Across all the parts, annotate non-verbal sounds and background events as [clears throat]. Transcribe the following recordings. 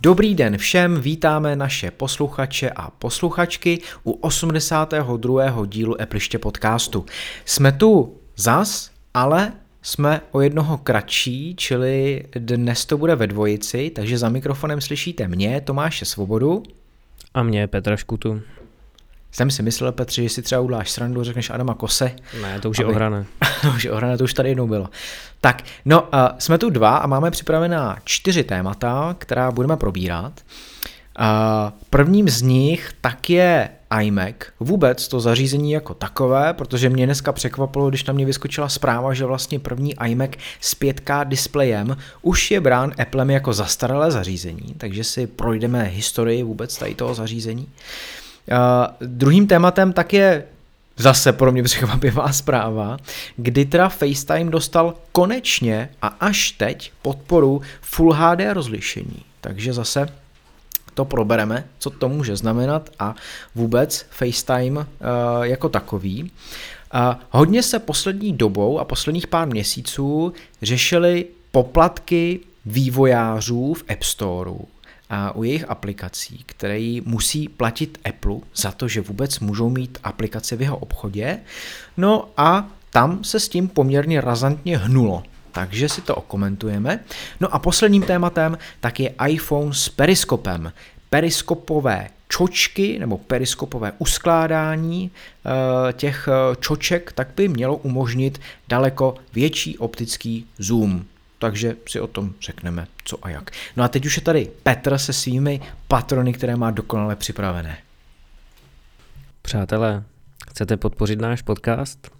Dobrý den všem, vítáme naše posluchače a posluchačky u 82. dílu Epliště podcastu. Jsme tu zas, ale jsme o jednoho kratší, čili dnes to bude ve dvojici, takže za mikrofonem slyšíte mě, Tomáše Svobodu. A mě, Petra Škutu. Jsem si myslel, Petře, že si třeba uděláš srandu, řekneš Adama Kose. Ne, to už aby... je ohrané. [laughs] to už je ohrané, to už tady jednou bylo. Tak, no, uh, jsme tu dva a máme připravená čtyři témata, která budeme probírat. Uh, prvním z nich tak je iMac, vůbec to zařízení jako takové, protože mě dneska překvapilo, když na mě vyskočila zpráva, že vlastně první iMac s 5K displejem už je brán Applem jako zastaralé zařízení, takže si projdeme historii vůbec tady toho zařízení. Uh, Uh, druhým tématem tak je zase pro mě překvapivá [laughs] zpráva, kdy teda FaceTime dostal konečně a až teď podporu Full HD rozlišení. Takže zase to probereme, co to může znamenat a vůbec FaceTime uh, jako takový. Uh, hodně se poslední dobou a posledních pár měsíců řešily poplatky vývojářů v App Storeu u jejich aplikací, které musí platit Apple za to, že vůbec můžou mít aplikace v jeho obchodě. No a tam se s tím poměrně razantně hnulo. Takže si to okomentujeme. No a posledním tématem tak je iPhone s periskopem. Periskopové čočky nebo periskopové uskládání eh, těch eh, čoček tak by mělo umožnit daleko větší optický zoom takže si o tom řekneme co a jak. No a teď už je tady Petr se svými patrony, které má dokonale připravené. Přátelé, chcete podpořit náš podcast?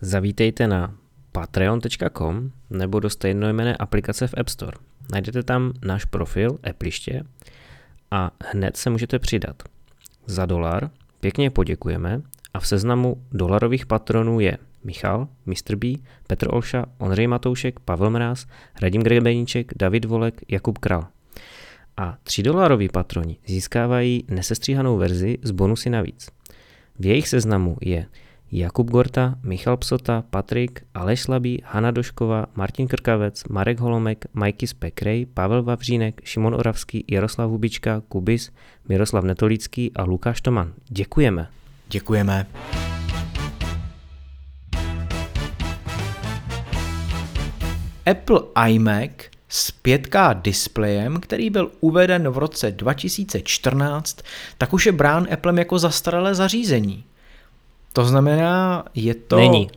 Zavítejte na patreon.com nebo do stejnojmené aplikace v App Store. Najdete tam náš profil Appliště a hned se můžete přidat. Za dolar pěkně poděkujeme a v seznamu dolarových patronů je Michal, Mr. B, Petr Olša, Ondřej Matoušek, Pavel Mráz, Radim Grebeníček, David Volek, Jakub Kral. A 3 dolaroví patroni získávají nesestříhanou verzi s bonusy navíc. V jejich seznamu je Jakub Gorta, Michal Psota, Patrik, Aleš Slabý, Hanna Doškova, Martin Krkavec, Marek Holomek, Majky Spekrej, Pavel Vavřínek, Šimon Oravský, Jaroslav Hubička, Kubis, Miroslav Netolický a Lukáš Toman. Děkujeme. Děkujeme. Apple iMac s 5K displejem, který byl uveden v roce 2014, tak už je brán Applem jako zastaralé zařízení. To znamená, je to... Není.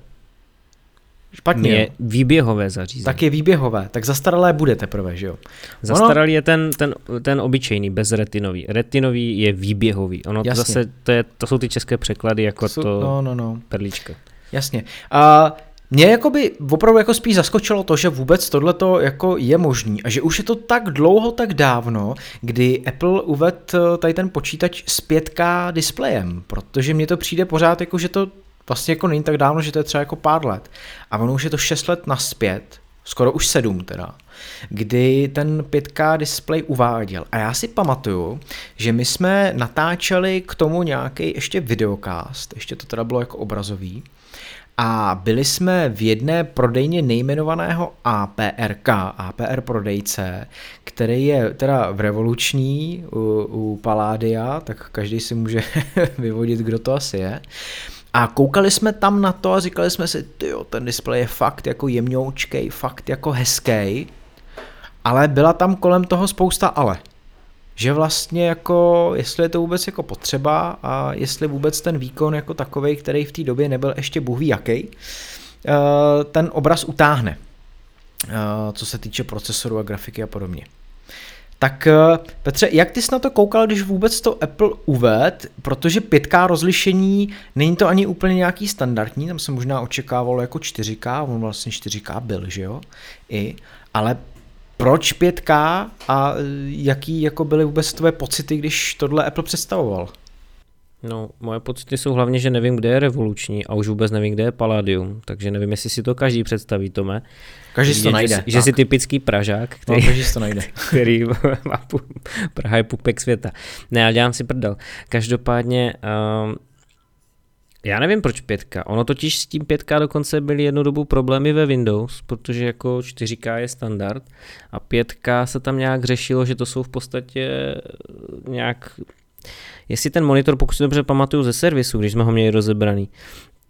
Špatně. Je výběhové zařízení. Tak je výběhové, tak zastaralé bude teprve, že jo? Zastaralý ono... je ten, ten, ten obyčejný, bez retinový. Retinový je výběhový. Ono Jasně. zase, to, je, to jsou ty české překlady jako to, to no, no, no. perlička. Jasně. A uh, mě jakoby opravdu jako spíš zaskočilo to, že vůbec tohleto jako je možný a že už je to tak dlouho, tak dávno, kdy Apple uvedl eh, tady ten počítač s 5K displejem, protože mně to přijde pořád jako, že to vlastně jako není tak dávno, že to je třeba jako pár let. A ono už je to 6 let naspět, skoro už 7 teda, kdy ten 5K display uváděl. A já si pamatuju, že my jsme natáčeli k tomu nějaký ještě videokast, ještě to teda bylo jako obrazový, a byli jsme v jedné prodejně nejmenovaného APRK, APR prodejce, který je teda v revoluční u, u Paládia, tak každý si může [laughs] vyvodit, kdo to asi je. A koukali jsme tam na to a říkali jsme si, jo, ten displej je fakt jako jemňoučkej, fakt jako hezký, ale byla tam kolem toho spousta ale že vlastně jako, jestli je to vůbec jako potřeba a jestli vůbec ten výkon jako takový, který v té době nebyl ještě bůh ví jaký, eh, ten obraz utáhne, eh, co se týče procesoru a grafiky a podobně. Tak eh, Petře, jak ty jsi na to koukal, když vůbec to Apple uved, protože 5K rozlišení není to ani úplně nějaký standardní, tam se možná očekávalo jako 4K, on vlastně 4K byl, že jo, i, ale proč 5K a jaký jako byly vůbec tvoje pocity, když tohle Apple představoval? No, moje pocity jsou hlavně, že nevím, kde je revoluční a už vůbec nevím, kde je Palladium, takže nevím, jestli si to každý představí, Tome. Každý si to najde. Že, že jsi typický Pražák, no, který, no, každý si to najde. [laughs] který má Praha je pupek světa. Ne, ale dělám si prdel. Každopádně um, Já nevím proč pětka. Ono totiž s tím pětka dokonce byly jednu dobu problémy ve Windows, protože jako 4K je standard a pětka se tam nějak řešilo, že to jsou v podstatě nějak jestli ten monitor, pokud si dobře pamatuju ze servisu, když jsme ho měli rozebraný,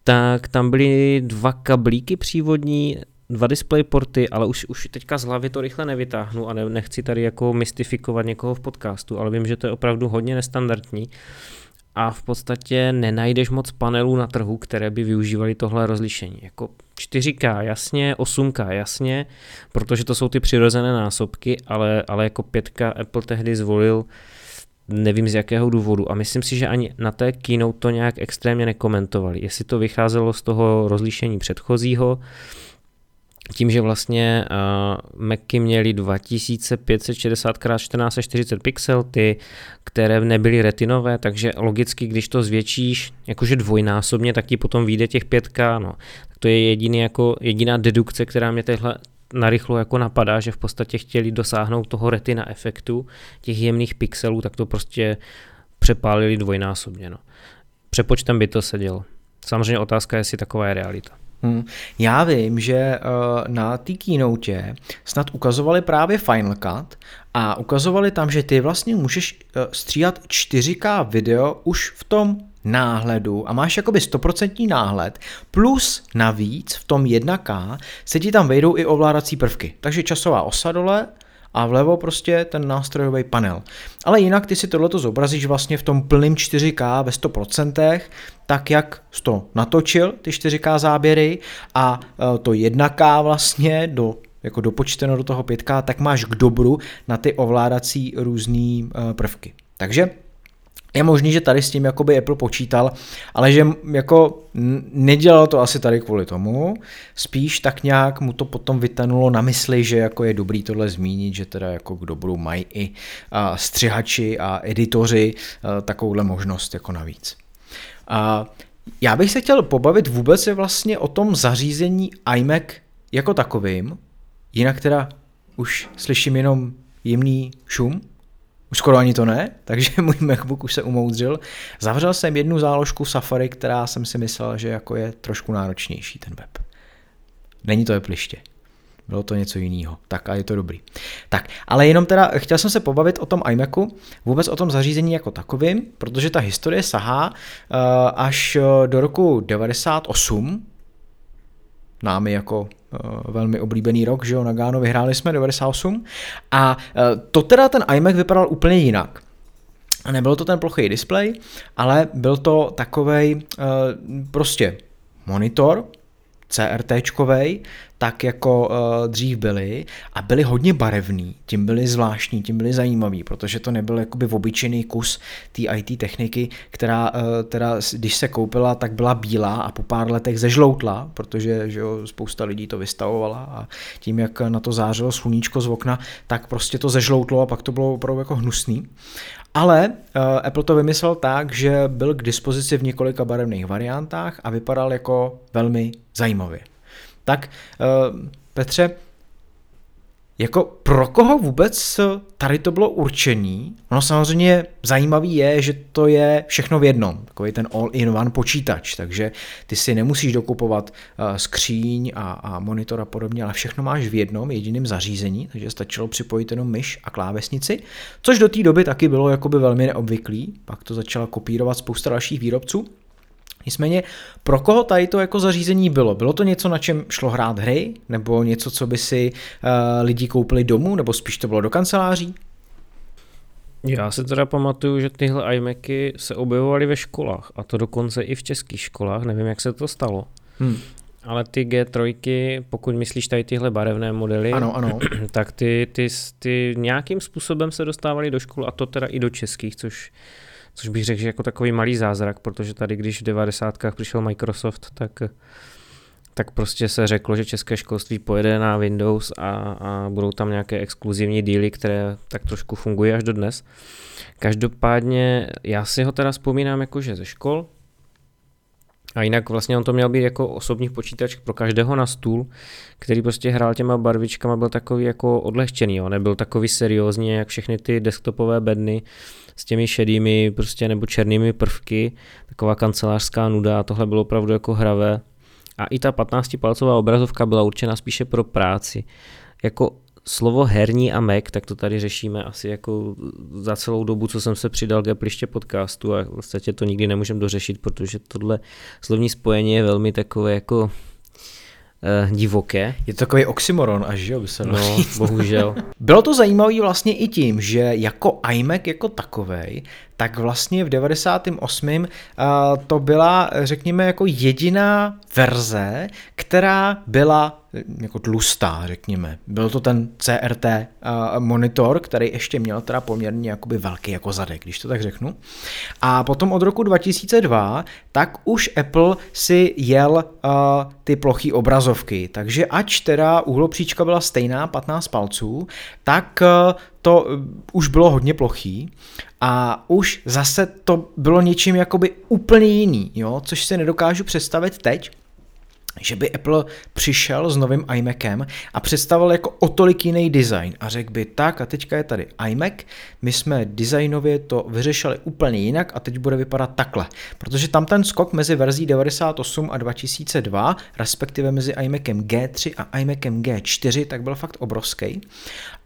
tak tam byly dva kablíky přívodní, dva displayporty, ale už, už teďka z hlavy to rychle nevytáhnu a ne, nechci tady jako mystifikovat někoho v podcastu, ale vím, že to je opravdu hodně nestandardní a v podstatě nenajdeš moc panelů na trhu, které by využívaly tohle rozlišení. Jako 4K jasně, 8K jasně, protože to jsou ty přirozené násobky, ale, ale jako 5K Apple tehdy zvolil nevím z jakého důvodu a myslím si, že ani na té keynote to nějak extrémně nekomentovali. Jestli to vycházelo z toho rozlišení předchozího, tím, že vlastně uh, Macy měly 2560x1440 pixel, ty, které nebyly retinové, takže logicky, když to zvětšíš jakože dvojnásobně, tak ti potom vyjde těch 5K, no. Tak to je jediný jako, jediná dedukce, která mě tehle narychlo jako napadá, že v podstatě chtěli dosáhnout toho retina efektu, těch jemných pixelů, tak to prostě přepálili dvojnásobně. No. Přepočtem by to sedělo. Samozřejmě otázka je, jestli taková je realita. Hmm. Já vím, že uh, na té keynote snad ukazovali právě Final Cut a ukazovali tam, že ty vlastně můžeš uh, stříhat 4K video už v tom náhledu a máš jakoby 100% náhled, plus navíc v tom 1K se ti tam vejdou i ovládací prvky. Takže časová osa dole, a vlevo prostě ten nástrojový panel. Ale jinak ty si tohleto zobrazíš vlastně v tom plném 4K ve 100%, tak jak jsi to natočil, ty 4K záběry a e, to 1K vlastně do jako dopočteno do toho 5K, tak máš k dobru na ty ovládací různé e, prvky. Takže je možný, že tady s tím jakoby Apple počítal, ale že jako nedělal to asi tady kvůli tomu, spíš tak nějak mu to potom vytanulo na mysli, že jako je dobrý tohle zmínit, že teda jako kdo budou mají i střihači a editoři takovouhle možnost jako navíc. A já bych se chtěl pobavit vůbec vlastně o tom zařízení iMac jako takovým, jinak teda už slyším jenom jemný šum, už skoro ani to ne, [laughs] takže můj MacBook už se umoudřil. Zavřel jsem jednu záložku Safari, která jsem si myslel, že jako je trošku náročnější ten web. Není to Apple Bylo to něco jiného. Tak a je to dobrý. Tak, ale jenom teda chtěl jsem se pobavit o tom iMacu, vůbec o tom zařízení jako takovým, protože ta historie sahá uh, až do roku 98, námi jako uh, velmi oblíbený rok, že jo, Nagano vyhráli jsme 98 a uh, to teda ten iMac vypadal úplně jinak. Nebyl to ten plochý displej, ale byl to takovej uh, prostě monitor, CRT, tak jako uh, dřív byly a byly hodně barevný, tím byly zvláštní, tím byly zajímavý, protože to nebyl jakoby obyčejný kus té IT techniky, která uh, teda, když se koupila, tak byla bílá a po pár letech zežloutla, protože že jo, spousta lidí to vystavovala a tím, jak na to zářilo sluníčko z okna, tak prostě to zežloutlo a pak to bylo opravdu jako hnusný. Ale uh, Apple to vymyslel tak, že byl k dispozici v několika barevných variantách a vypadal jako velmi zajímavě. Tak uh, Petře, jako pro koho vůbec tady to bylo určení? Ono samozřejmě zajímavý je, že to je všechno v jednom, takový ten all-in-one počítač, takže ty si nemusíš dokupovat uh, skříň a, a monitor a podobně, ale všechno máš v jednom jediném zařízení, takže stačilo připojit jenom myš a klávesnici, což do té doby taky bylo jakoby velmi neobvyklý, pak to začala kopírovat spousta dalších výrobců. Nicméně, pro koho tady to jako zařízení bylo? Bylo to něco, na čem šlo hrát hry? Nebo něco, co by si uh, lidi koupili domů? Nebo spíš to bylo do kanceláří? Já si teda pamatuju, že tyhle iMacy se objevovaly ve školách a to dokonce i v českých školách, nevím, jak se to stalo. Hmm. Ale ty G3, pokud myslíš tady tyhle barevné modely, ano, ano. [clears throat] tak ty, ty, ty nějakým způsobem se dostávaly do škol a to teda i do českých, což což bych řekl, že jako takový malý zázrak, protože tady, když v 90. přišel Microsoft, tak, tak prostě se řeklo, že české školství pojede na Windows a, a budou tam nějaké exkluzivní díly, které tak trošku fungují až do dnes. Každopádně já si ho teda vzpomínám jakože ze škol, A jinak vlastně on to měl být jako osobní počítač pro každého na stůl, který prostě hrál těma barvičkama, byl takový jako odlehčený, jo? nebyl takový seriózní, jak všechny ty desktopové bedny s těmi šedými prostě nebo černými prvky, taková kancelářská nuda a tohle bylo opravdu jako hravé. A i ta 15-palcová obrazovka byla určena spíše pro práci. Jako slovo herní a Mac, tak to tady řešíme asi jako za celou dobu, co jsem se přidal k Appliště podcastu a v podstatě to nikdy nemůžem dořešit, protože tohle slovní spojení je velmi takové jako uh, divoké. Je to takový oxymoron až, jo, by se No, bohužel. Bylo to zajímavé vlastně i tím, že jako iMac jako takovej, tak vlastně v 98. Uh, to byla, řekněme, jako jediná verze, která byla jako tlustá, řekněme. Byl to ten CRT uh, monitor, který ještě měl teda poměrně jakoby velký jako zadek, když to tak řeknu. A potom od roku 2002, tak už Apple si jel ty plochý obrazovky, takže ač teda uhlopříčka byla stejná, 15 palců, tak to už bylo hodně plochý a už zase to bylo něčím jakoby úplně jiný, jo? což si nedokážu představit teď, že by Apple přišel s novým iMacem a představil jako o tolik jiný design a řekl by tak a teďka je tady iMac, my jsme designově to vyřešili úplně jinak a teď bude vypadat takhle. Protože tam ten skok mezi verzí 98 a 2002, respektive mezi iMacem G3 a iMacem G4, tak byl fakt obrovský.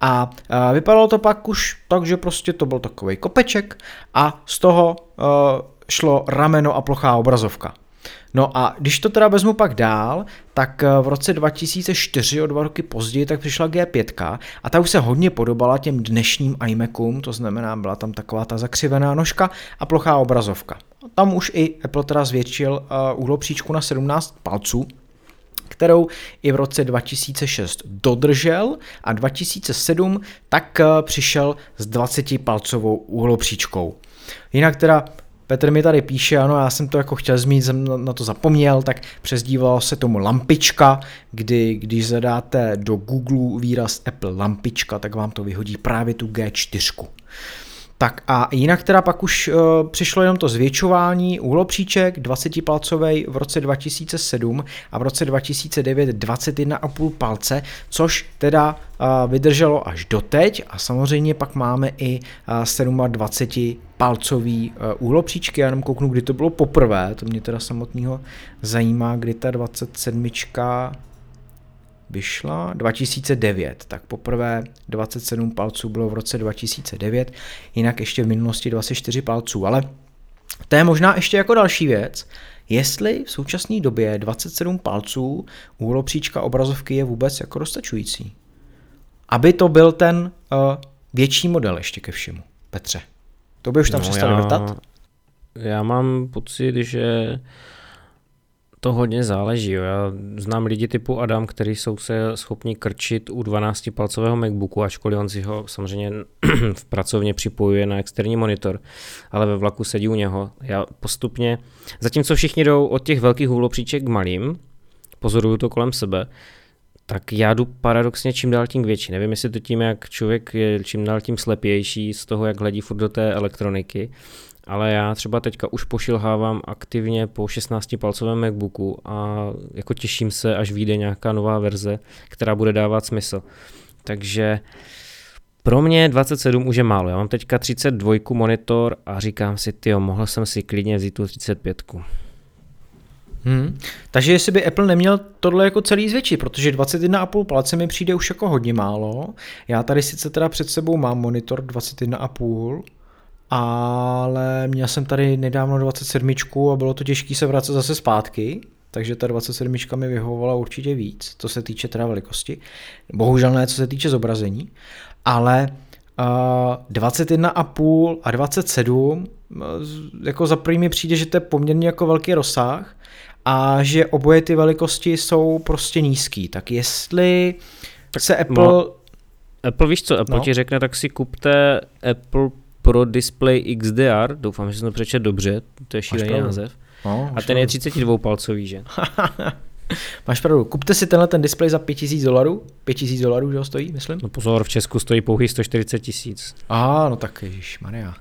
A, vypadalo to pak už tak, že prostě to byl takový kopeček a z toho uh, šlo rameno a plochá obrazovka. No a když to teda vezmu pak dál, tak eh, v roce 2004, o dva roky později, tak přišla G5 a ta už se hodně podobala těm dnešním iMacům, to znamená, byla tam taková ta zakřivená nožka a plochá obrazovka. Tam už i Apple teda zvětšil uh, úhlopříčku na 17 palců, kterou i v roce 2006 dodržel a 2007 tak eh, přišel s 20 palcovou úhlopříčkou. Jinak teda Petr mi tady píše, ano, já jsem to jako chtěl zmínit, jsem na to zapomněl, tak přezdívalo se tomu lampička, kdy když zadáte do Google výraz Apple lampička, tak vám to vyhodí právě tu G4. Tak a jinak teda pak už uh, přišlo jenom to zvětšování. Úhlopříček 20 palcový v roce 2007 a v roce 2009 21,5 palce, což teda uh, vydrželo až doteď. A samozřejmě pak máme i uh, 27 palcový úhlopříčky, já jenom kouknu, kdy to bylo poprvé, to mě teda samotného zajímá, kdy ta 27 vyšla 2009, tak poprvé 27 palců bylo v roce 2009, jinak ještě v minulosti 24 palců, ale to je možná ještě jako další věc, jestli v současné době 27 palců úhlopříčka obrazovky je vůbec jako dostačující. Aby to byl ten uh, větší model ještě ke všemu. Petře, to by už tam no, přestali já, vrtat? Já mám pocit, že to hodně záleží. Já znám lidi typu Adam, kteří jsou se schopni krčit u 12-palcového MacBooku, ačkoliv on si ho samozřejmě [clears throat] v pracovně připojuje na externí monitor, ale ve vlaku sedí u něho. Já postupně, zatímco všichni jdou od těch velkých úhlopříček k malým, pozoruju to kolem sebe, tak já jdu paradoxně čím dál tím větší. Nevím, jestli to tím, jak člověk je čím dál tím slepější z toho, jak hledí furt do té elektroniky, ale já třeba teďka už pošilhávám aktivně po 16-palcovém MacBooku a jako těším se, až vyjde nějaká nová verze, která bude dávat smysl. Takže pro mě 27 už je málo. Já mám teďka 32 monitor a říkám si, ty mohl jsem si klidně vzít tu 35. Hmm. Takže jestli by Apple neměl tohle jako celý zvětšit, protože 21,5 palce mi přijde už jako hodně málo. Já tady sice teda před sebou mám monitor 21,5, ale měl jsem tady nedávno 27 a bylo to těžké se vracet zase zpátky, takže ta 27 mi vyhovovala určitě víc, co se týče teda velikosti. Bohužel ne, co se týče zobrazení, ale uh, 21,5 a 27, jako za první mi přijde, že to je poměrně jako velký rozsah a že oboje ty velikosti jsou prostě nízký. Tak jestli tak se Apple... No, Apple víš co, Apple no. ti řekne, tak si kupte Apple Pro Display XDR, doufám, že jsem to přečet dobře, to je šílený název. No, a ten je 32 palcový, že? [laughs] Máš pravdu, kupte si tenhle ten displej za 5000 dolarů, 5000 dolarů, že ho stojí, myslím? No pozor, v Česku stojí pouhý 140 tisíc. A, no tak ježíš, Maria.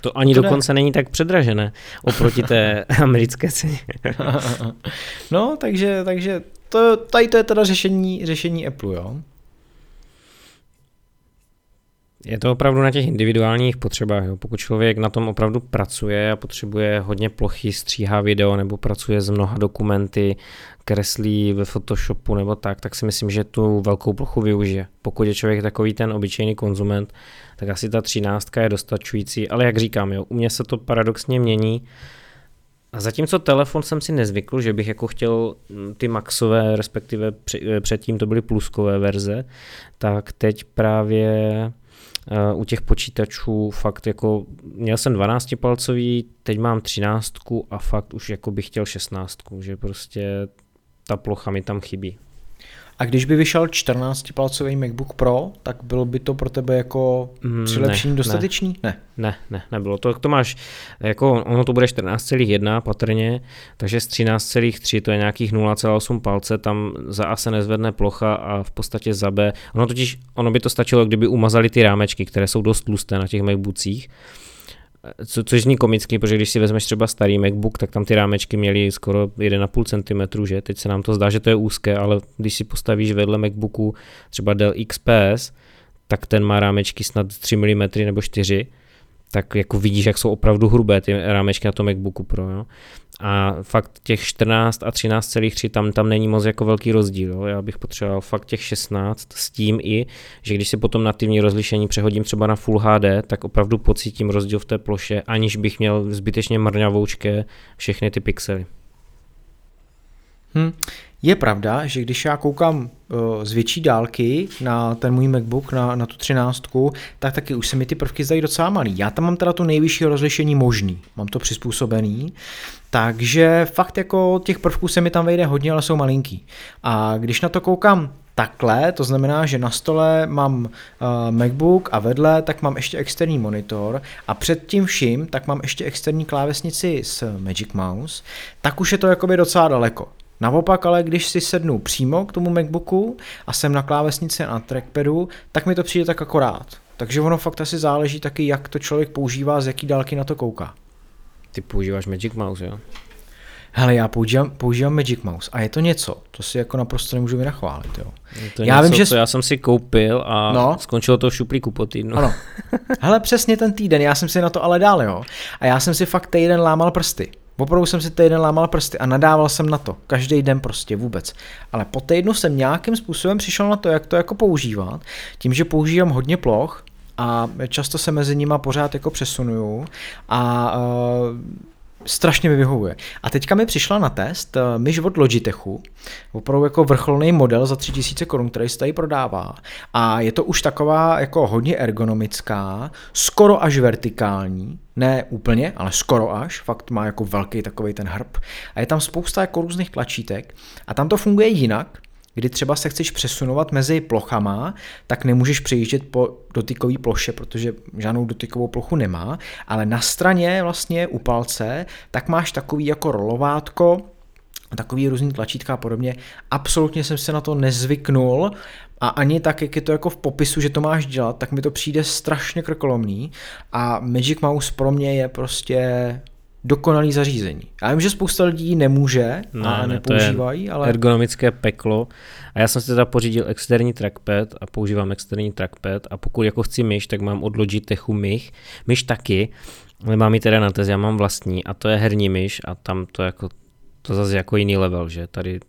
To ani to dokonce ne. není tak předražené oproti té [laughs] americké ceně. [laughs] no, takže, takže to, tady to je teda řešení, řešení Apple, jo. Je to opravdu na těch individuálních potřebách. Jo. Pokud člověk na tom opravdu pracuje a potřebuje hodně plochy, stříhá video nebo pracuje s mnoha dokumenty, kreslí ve Photoshopu nebo tak, tak si myslím, že tu velkou plochu využije. Pokud je člověk takový ten obyčejný konzument, tak asi ta třináctka je dostačující, ale jak říkám, jo, u mě se to paradoxně mění. A zatímco telefon jsem si nezvykl, že bych jako chtěl mm, ty maxové, respektive předtím to byly pluskové verze, tak teď právě u těch počítačů fakt jako, měl jsem 12 palcový, teď mám 13 a fakt už jako bych chtěl 16, že prostě ta plocha mi tam chybí. A když by vyšel 14-palcový MacBook Pro, tak bylo by to pro tebe jako mm, přilepšení ne, dostatečný? Ne. ne. Ne, nebylo. To, to máš, jako ono to bude 14,1 patrně, takže z 13,3 to je nějakých 0,8 palce, tam za A se nezvedne plocha a v podstatě za B. Ono totiž, ono by to stačilo, kdyby umazali ty rámečky, které jsou dost tlusté na těch MacBookcích, co, což zní komicky, protože když si vezmeš třeba starý MacBook, tak tam ty rámečky měly skoro 1,5 cm, že? Teď se nám to zdá, že to je úzké, ale když si postavíš vedle MacBooku třeba Dell XPS, tak ten má rámečky snad 3 mm nebo 4 tak jako vidíš, jak jsou opravdu hrubé ty rámečky na tom MacBooku Pro. Jo? A fakt těch 14 a 13,3 tam, tam není moc jako velký rozdíl. Jo? Já bych potřeboval fakt těch 16 s tím i, že když si potom nativní rozlišení přehodím třeba na Full HD, tak opravdu pocítím rozdíl v té ploše, aniž bych měl zbytečně mrňavoučké všechny ty pixely. Hmm. Je pravda, že když já koukám uh, z větší dálky na ten můj MacBook, na, na tu třináctku, tak taky už se mi ty prvky zdají docela malý. Já tam mám teda to nejvyšší rozlišení možný, mám to přizpůsobený, takže fakt jako těch prvků se mi tam vejde hodně, ale jsou malinký. A když na to koukám takhle, to znamená, že na stole mám uh, MacBook a vedle tak mám ještě externí monitor a před tím vším tak mám ještě externí klávesnici s Magic Mouse, tak už je to jakoby docela daleko. Naopak ale, když si sednu přímo k tomu MacBooku a jsem na klávesnici a na trackpadu, tak mi to přijde tak akorát. Takže ono fakt asi záleží taky, jak to člověk používá, z jaký dálky na to kouká. Ty používáš Magic Mouse, jo? Hele, já používám, používám Magic Mouse a je to něco, to si jako naprosto nemůžu vynachválit, jo. Je to já něco, vím, že... já jsem si koupil a no. skončilo to v šuplíku po týdnu. Ano. [laughs] Hele, přesně ten týden, já jsem si na to ale dál, jo. A já jsem si fakt týden lámal prsty. Opravdu jsem si týden lámal prsty a nadával jsem na to. Každý den prostě vůbec. Ale po týdnu jsem nějakým způsobem přišel na to, jak to jako používat. Tím, že používám hodně ploch a často se mezi nima pořád jako přesunuju a uh, strašně mi vyhovuje. A teďka mi přišla na test uh, myš od Logitechu, opravdu jako vrcholný model za 3000 korun, který se tady prodává. A je to už taková jako hodně ergonomická, skoro až vertikální, ne úplně, ale skoro až, fakt má jako velký takový ten hrb. A je tam spousta jako různých tlačítek a tam to funguje jinak, kdy třeba se chceš přesunovat mezi plochama, tak nemůžeš přejíždět po dotykové ploše, protože žádnou dotykovou plochu nemá, ale na straně vlastně u palce, tak máš takový jako rolovátko, takový různý tlačítka a podobně. Absolutně jsem se na to nezvyknul a ani tak, jak je to jako v popisu, že to máš dělat, tak mi to přijde strašně krkolomný a Magic Mouse pro mě je prostě dokonalý zařízení. Já vím, že spousta lidí nemůže ne, a ne, nepoužívají, to je ale... ergonomické peklo. A já jsem si teda pořídil externí trackpad a používám externí trackpad a pokud jako chci myš, tak mám od Logitechu myš. Myš taky, ale mám ji teda na tez, já mám vlastní a to je herní myš a tam to jako to zase jako jiný level, že tady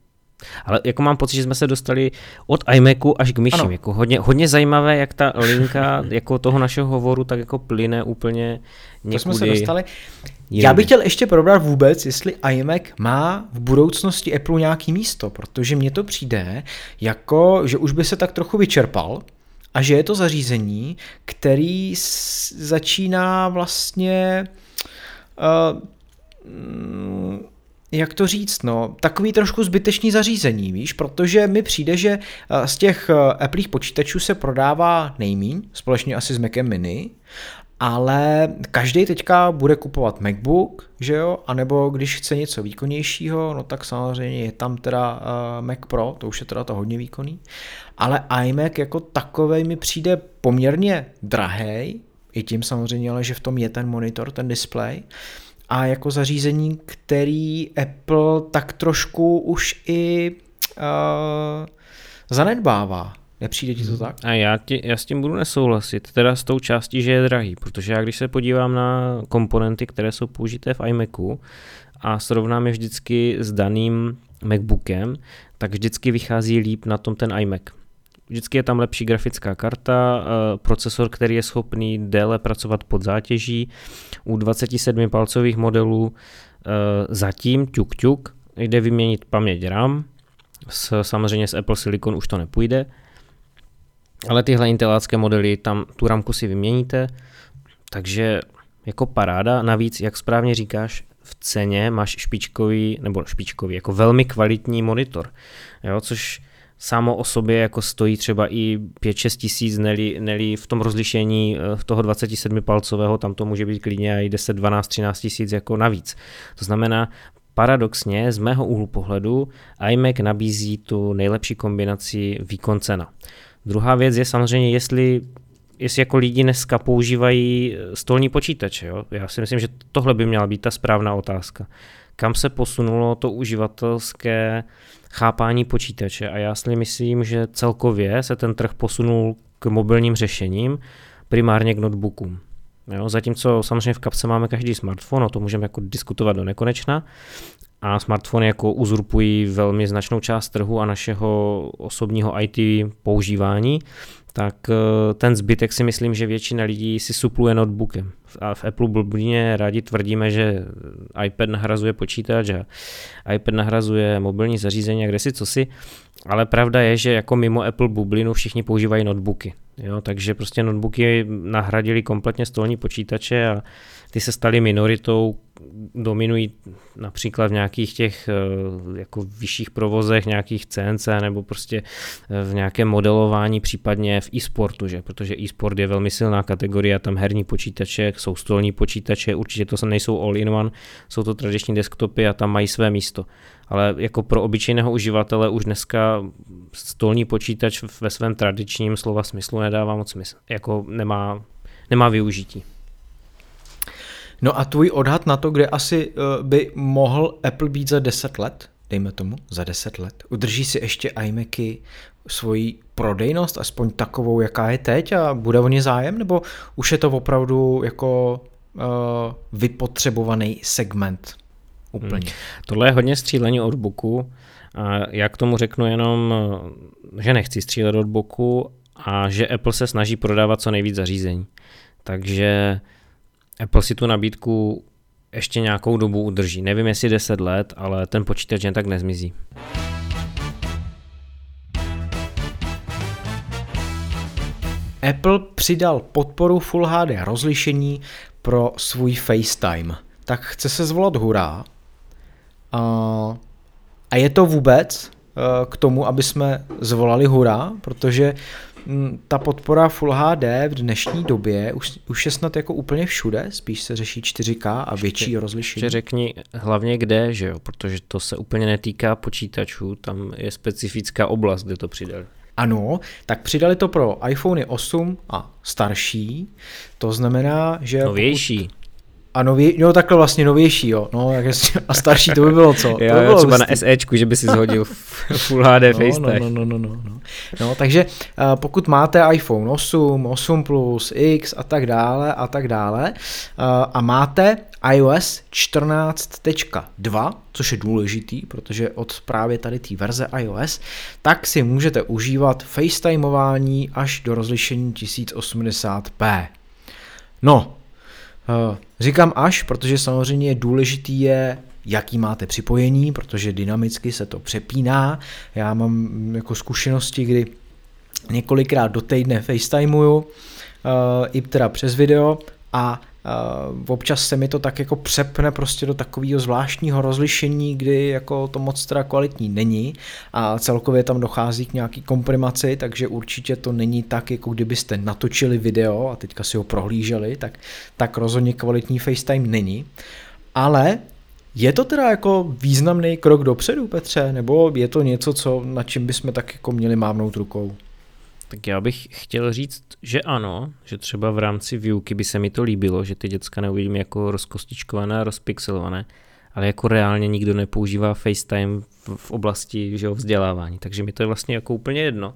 ale jako mám pocit, že jsme se dostali od iMacu až k myším. Ano. Jako hodně, hodně zajímavé, jak ta linka [laughs] jako toho našeho hovoru tak jako plyne úplně někudy. To jsme se dostali. Jindy. Já bych chtěl ještě probrat vůbec, jestli iMac má v budoucnosti Apple nějaký místo, protože mně to přijde jako, že už by se tak trochu vyčerpal a že je to zařízení, který začíná vlastně uh, jak to říct, no, takový trošku zbytečný zařízení, víš, protože mi přijde, že eh, z těch eh, Apple počítačů se prodává nejmíň, společně asi s Macem Mini, ale každý teďka bude kupovat MacBook, že jo, anebo když chce něco výkonnějšího, no tak samozřejmě je tam teda uh, Mac Pro, to už je teda to hodně výkonný, ale iMac jako takovej mi přijde poměrně drahý, i tím samozřejmě, ale že v tom je ten monitor, ten display. A jako zařízení, který Apple tak trošku už i uh, zanedbává. Nepřijde ti to hmm. tak? A já, ti, já s tím budu nesouhlasit, teda s tou částí, že je drahý, protože já když se podívám na komponenty, které jsou použité v iMacu a srovnám je vždycky s daným MacBookem, tak vždycky vychází líp na tom ten iMac. Vždycky je tam lepší grafická karta, eh, procesor, který je schopný déle pracovat pod zátěží. U 27 palcových modelů eh, zatím ťuk ťuk jde vyměnit paměť RAM, s, samozřejmě s Apple Silicon už to nepůjde, ale tyhle intelácké modely, tam tu ramku si vyměníte, takže jako paráda, navíc, jak správně říkáš, v ceně máš špičkový, nebo špičkový, jako velmi kvalitní monitor, jo, což samo o sobě jako stojí třeba i 5-6 tisíc, neli, neli v tom rozlišení eh, v toho 27 palcového, tam to může být klidně i 10, 12, 13 tisíc jako navíc. To znamená, paradoxně z mého úhlu pohledu iMac nabízí tu nejlepší kombinaci výkon cena. Druhá věc je samozřejmě, jestli jestli jako lidi dneska používají eh, stolní počítače. Jo? Já si myslím, že tohle by měla být ta správná otázka. Kam se posunulo to uživatelské chápání počítače a já si myslím, že celkově se ten trh posunul k mobilním řešením, primárně k notebookům. Jo, zatímco samozřejmě v kapse máme každý smartphone, o to můžeme jako diskutovat do nekonečna, a smartfony jako uzurpují velmi značnou část trhu a našeho osobního IT používání, tak eh, ten zbytek si myslím, že většina lidí si supluje notebookem. A v Apple blbně rádi tvrdíme, že iPad nahrazuje počítač a iPad nahrazuje mobilní zařízení a kde si co si, ale pravda je, že jako mimo Apple bublinu všichni používají notebooky. Jo, takže prostě notebooky nahradili kompletně stolní počítače a ty se staly minoritou, dominují například v nějakých těch eh, jako vyšších provozech, nějakých CNC nebo prostě eh, v nějakém modelování, případně v e-sportu, že? protože e-sport je velmi silná kategorie, tam herní počítače, jsou stolní počítače, určitě to nejsou all-in-one, jsou to tradiční desktopy a tam mají své místo. Ale jako pro obyčejného uživatele už dneska stolní počítač ve svém tradičním slova smyslu nedává moc smysl, jako nemá, nemá využití. No a tvůj odhad na to, kde asi uh, by mohl Apple být za 10 let, dejme tomu, za 10 let, udrží si ještě iMacy svoji prodejnost, aspoň takovou, jaká je teď a bude o ně zájem, nebo už je to opravdu jako uh, vypotřebovaný segment úplně? Hmm. Tohle je hodně střílení od boku. A já k tomu řeknu jenom, že nechci střílet od boku a že Apple se snaží prodávat co nejvíc zařízení. Takže Apple si tu nabídku ještě nějakou dobu udrží. Nevím, jestli 10 let, ale ten počítač jen tak nezmizí. Apple přidal podporu Full HD rozlišení pro svůj FaceTime. Tak chce se zvolat hurá. A je to vůbec eh, k tomu, aby jsme zvolali hurá, protože ta podpora Full HD v dnešní době už, už je snad jako úplně všude, spíš se řeší 4K a větší ještě, rozlišení. Ještě řekni hlavně kde, že jo, protože to se úplně netýká počítačů, tam je specifická oblast, kde to přidali. Ano, tak přidali to pro iPhone 8 a starší, to znamená, že... Novější. Pokud, a nově, no takhle vlastně novější, jo. No, jak a starší to by bylo co? jo, to by bylo třeba hustý. na SEčku, že by si zhodil [laughs] Full HD no, FaceTime. No, no, no, no, no. no takže uh, pokud máte iPhone 8, 8 Plus, X a tak dále a tak dále uh, a máte iOS 14.2, což je důležitý, protože od právě tady té verze iOS, tak si můžete užívat FaceTimeování až do rozlišení 1080p. No, říkám až, protože samozřejmě důležitý je, jaký máte připojení, protože dynamicky se to přepíná. Já mám jako zkušenosti, kdy několikrát do týdne FaceTimeuju, eh, i teda přes video a občas se mi to tak jako přepne prostě do takového zvláštního rozlišení, kdy jako to moc teda kvalitní není a celkově tam dochází k nějaký komprimaci, takže určitě to není tak, jako kdybyste natočili video a teďka si ho prohlíželi, tak, tak rozhodně kvalitní FaceTime není. Ale je to teda jako významný krok dopředu, Petře, nebo je to něco, co, na čím bychom tak jako měli mávnout rukou? Tak já bych chtěl říct, že ano, že třeba v rámci výuky by se mi to líbilo, že ty děcka neuvidím jako rozkostičkované a rozpixelované, ale jako reálně nikdo nepoužívá FaceTime v oblasti že jo, vzdělávání, takže mi to je vlastně jako úplně jedno.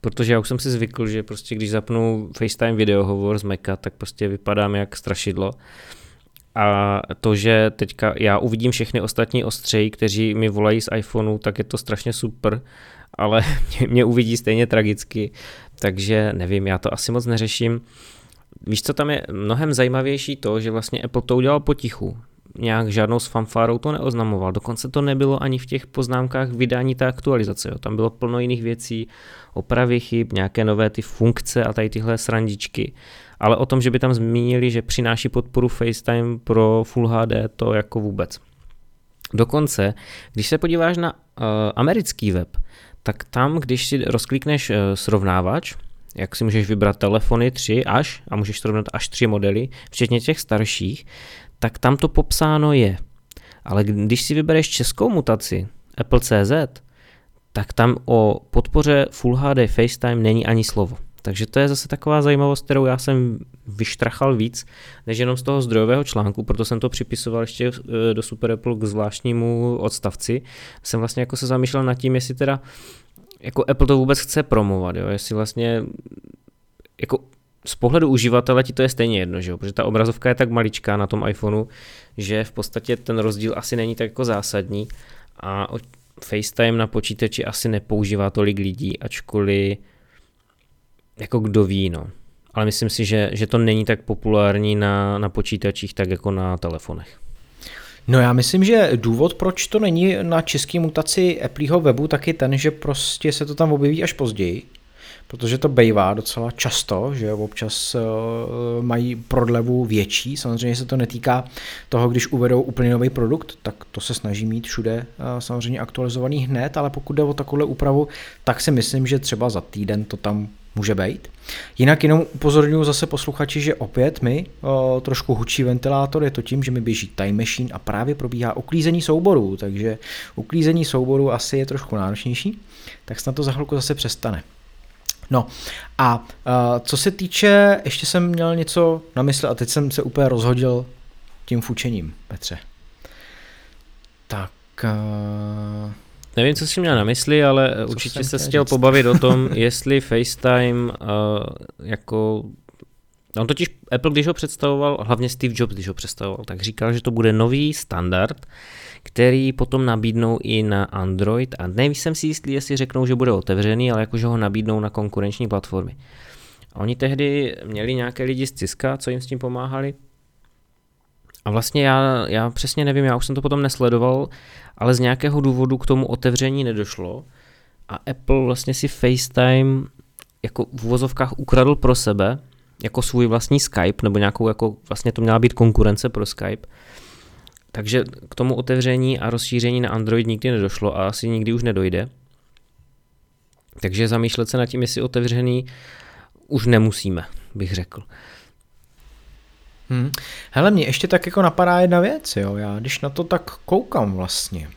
Protože já už jsem si zvykl, že prostě když zapnu FaceTime videohovor z Maca, tak prostě vypadám jak strašidlo. A to, že teďka já uvidím všechny ostatní ostřeji, kteří mi volají z iPhoneu, tak je to strašně super, ale [laughs] mě, mě uvidí stejně tragicky, takže nevím, já to asi moc neřeším. Víš, co tam je mnohem zajímavější to, že vlastně Apple to udělal potichu nějak žádnou s fanfárou to neoznamoval. Dokonce to nebylo ani v těch poznámkách vydání té aktualizace. Jo. Tam bylo plno jiných věcí, opravy chyb, nějaké nové ty funkce a tady tyhle srandičky. Ale o tom, že by tam zmínili, že přináší podporu FaceTime pro Full HD, to jako vůbec. Dokonce, když se podíváš na uh, americký web, tak tam, když si rozklikneš uh, srovnávač, jak si můžeš vybrat telefony 3 až, a můžeš srovnat až 3 modely, včetně těch starších, tak tam to popsáno je. Ale když si vybereš českou mutaci, Apple CZ, tak tam o podpoře Full HD FaceTime není ani slovo. Takže to je zase taková zajímavost, kterou já jsem vyštrachal víc, než jenom z toho zdrojového článku, proto jsem to připisoval ještě e, do Super Apple k zvláštnímu odstavci. Jsem vlastně jako se zamýšlel nad tím, jestli teda jako Apple to vůbec chce promovat, jo? jestli vlastně jako z pohledu uživatele ti to je stejně jedno, že jo? protože ta obrazovka je tak maličká na tom iPhoneu, že v podstatě ten rozdíl asi není tak jako zásadní a FaceTime na počítači asi nepoužívá tolik lidí, ačkoliv jako kdo ví, no. Ale myslím si, že, že to není tak populární na, na počítačích, tak jako na telefonech. No já myslím, že důvod, proč to není na české mutaci Appleho webu, tak je ten, že prostě se to tam objeví až později protože to bývá docela často, že občas uh, mají prodlevu větší. Samozřejmě se to netýká toho, když uvedou úplně nový produkt, tak to se snaží mít všude uh, samozřejmě aktualizovaný hned, ale pokud jde o takovou úpravu, tak si myslím, že třeba za týden to tam může být. Jinak jenom upozorňuji zase posluchači, že opět mi o, trošku hučí ventilátor, je to tím, že mi běží Time Machine a právě probíhá uklízení souborů, takže uklízení souborů asi je trošku náročnější, tak snad to za chvilku zase přestane. No a uh, co se týče, ještě jsem měl něco na mysli a teď jsem se úplně rozhodil tím fučením, Petře. Tak... Uh, Nevím, co jsi měl na mysli, ale co určitě se chtěl říct? pobavit o [laughs] tom, jestli FaceTime uh, jako On totiž Apple, když ho představoval, hlavně Steve Jobs, když ho představoval, tak říkal, že to bude nový standard, který potom nabídnou i na Android a nevím jsem si jistý, jestli řeknou, že bude otevřený, ale jakože ho nabídnou na konkurenční platformy. A oni tehdy měli nějaké lidi z Ciska, co jim s tím pomáhali. A vlastně já, já přesně nevím, já už jsem to potom nesledoval, ale z nějakého důvodu k tomu otevření nedošlo a Apple vlastně si FaceTime jako v uvozovkách ukradl pro sebe, jako svůj vlastní Skype, nebo nějakou jako, vlastně to měla být konkurence pro Skype. Takže k tomu otevření a rozšíření na Android nikdy nedošlo a asi nikdy už nedojde. Takže zamýšlet se nad tím, jestli otevřený už nemusíme, bych řekl. Hmm. Hele, mě ještě tak jako napadá jedna věc, jo. Já když na to tak koukám vlastně.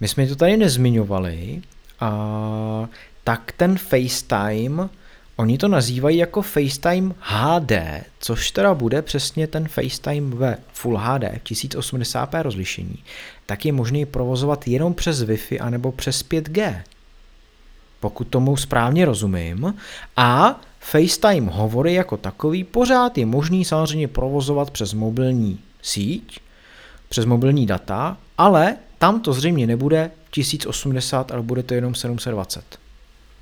My jsme to tady nezmiňovali, a tak ten FaceTime Oni to nazývají jako FaceTime HD, což teda bude přesně ten FaceTime ve Full HD 1080p rozlišení, tak je možný provozovat jenom přes Wi-Fi anebo přes 5G. Pokud tomu správně rozumím. A FaceTime hovory jako takový pořád je možný samozřejmě provozovat přes mobilní síť, přes mobilní data, ale tam to zřejmě nebude 1080, ale bude to jenom 720.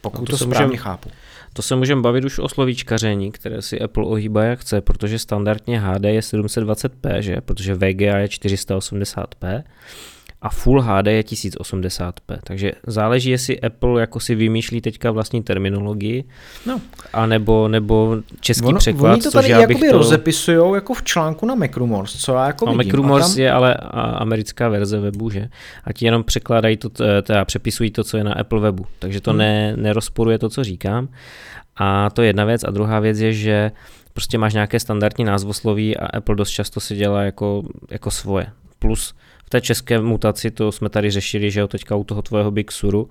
Pokud no to, to správně můžem, chápu. To se můžeme bavit už o slovíčkaření, které si Apple ohýbá jak chce, protože standardně HD je 720p, že? protože VGA je 480p a Full HD je 1080p. Takže záleží, jestli Apple jako si vymýšlí teďka vlastní terminologii, no. a nebo, nebo český ono, překlad. Oni to tady jakoby to... rozepisujou jako v článku na Macrumors, co já jako no, vidím. Macrumors tam... je ale americká verze webu, že? A ti jenom překládají to, teda přepisují to, co je na Apple webu. Takže to hmm. ne, nerozporuje to, co říkám. A to je jedna věc. A druhá věc je, že prostě máš nějaké standardní názvosloví a Apple dost často si dělá jako, jako svoje. Plus té české mutaci, to jsme tady řešili, že jo, teďka u toho tvého Big Suru,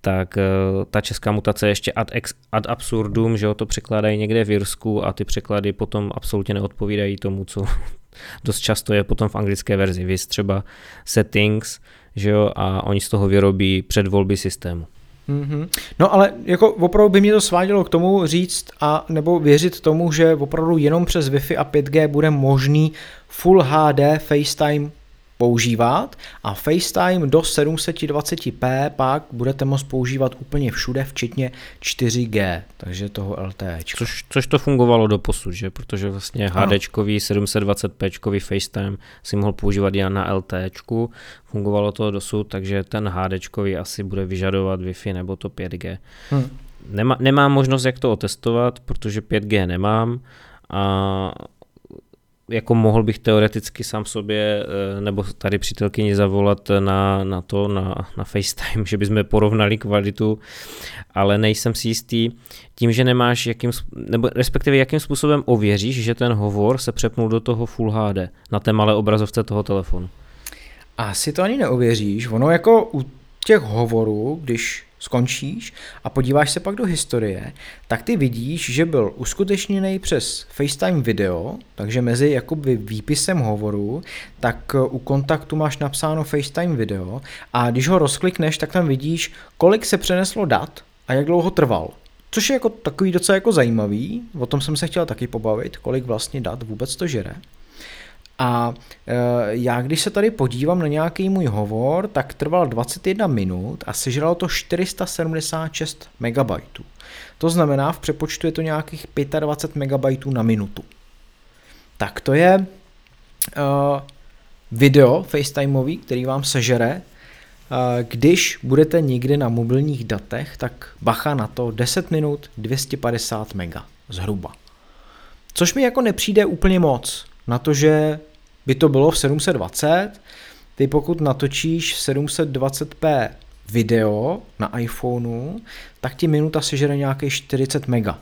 tak uh, ta česká mutace je ještě ad, ex, ad absurdum, že jo, to překládají někde v Jirsku a ty překlady potom absolutně neodpovídají tomu, co [laughs] dost často je potom v anglické verzi. Vy třeba settings, že jo, a oni z toho vyrobí předvolby systému. Mm-hmm. No ale jako opravdu by mě to svádělo k tomu říct a nebo věřit tomu, že opravdu jenom přes Wi-Fi a 5G bude možný Full HD FaceTime používat a FaceTime do 720p pak budete moct používat úplně všude, včetně 4G, takže toho LTE. Což, což to fungovalo do posud, že? Protože vlastně HDčkový 720p FaceTime si mohl používat jen na LTE, fungovalo to dosud, takže ten HDčkový asi bude vyžadovat Wi-Fi nebo to 5G. Hmm. Nemá, nemám možnost, jak to otestovat, protože 5G nemám a jako mohl bych teoreticky sám sobě eh, nebo tady přítelkyni zavolat na, na to, na, na FaceTime, [laughs] že bychom porovnali kvalitu, ale nejsem si jistý tím, že nemáš jakým, nebo respektive jakým způsobem ověříš, že ten hovor se přepnul do toho Full HD na té malé obrazovce toho telefonu. Asi to ani neověříš. Ono jako u těch hovorů, když skončíš a podíváš se pak do historie, tak ty vidíš, že byl uskutečněný přes FaceTime video, takže mezi jakoby výpisem hovoru, tak eh, u kontaktu máš napsáno FaceTime video a když ho rozklikneš, tak tam vidíš, kolik se přeneslo dat a jak dlouho trval. Což je jako takový docela jako zajímavý, o tom jsem se chtěl taky pobavit, kolik vlastně dat vůbec to žere. A e, já když se tady podívám na nějaký můj hovor, tak trval 21 minut a sežralo to 476 MB. To znamená, v přepočtu je to nějakých 25 MB na minutu. Tak to je uh, video FaceTimeový, který vám sežere. Uh, když budete někdy na mobilních datech, tak bacha na to 10 minut 250 MB zhruba. Což mi jako nepřijde úplně moc na to, že by to bylo v 720, ty pokud natočíš v 720p video na iPhoneu, tak ti minuta sežere nějaký 40 mega.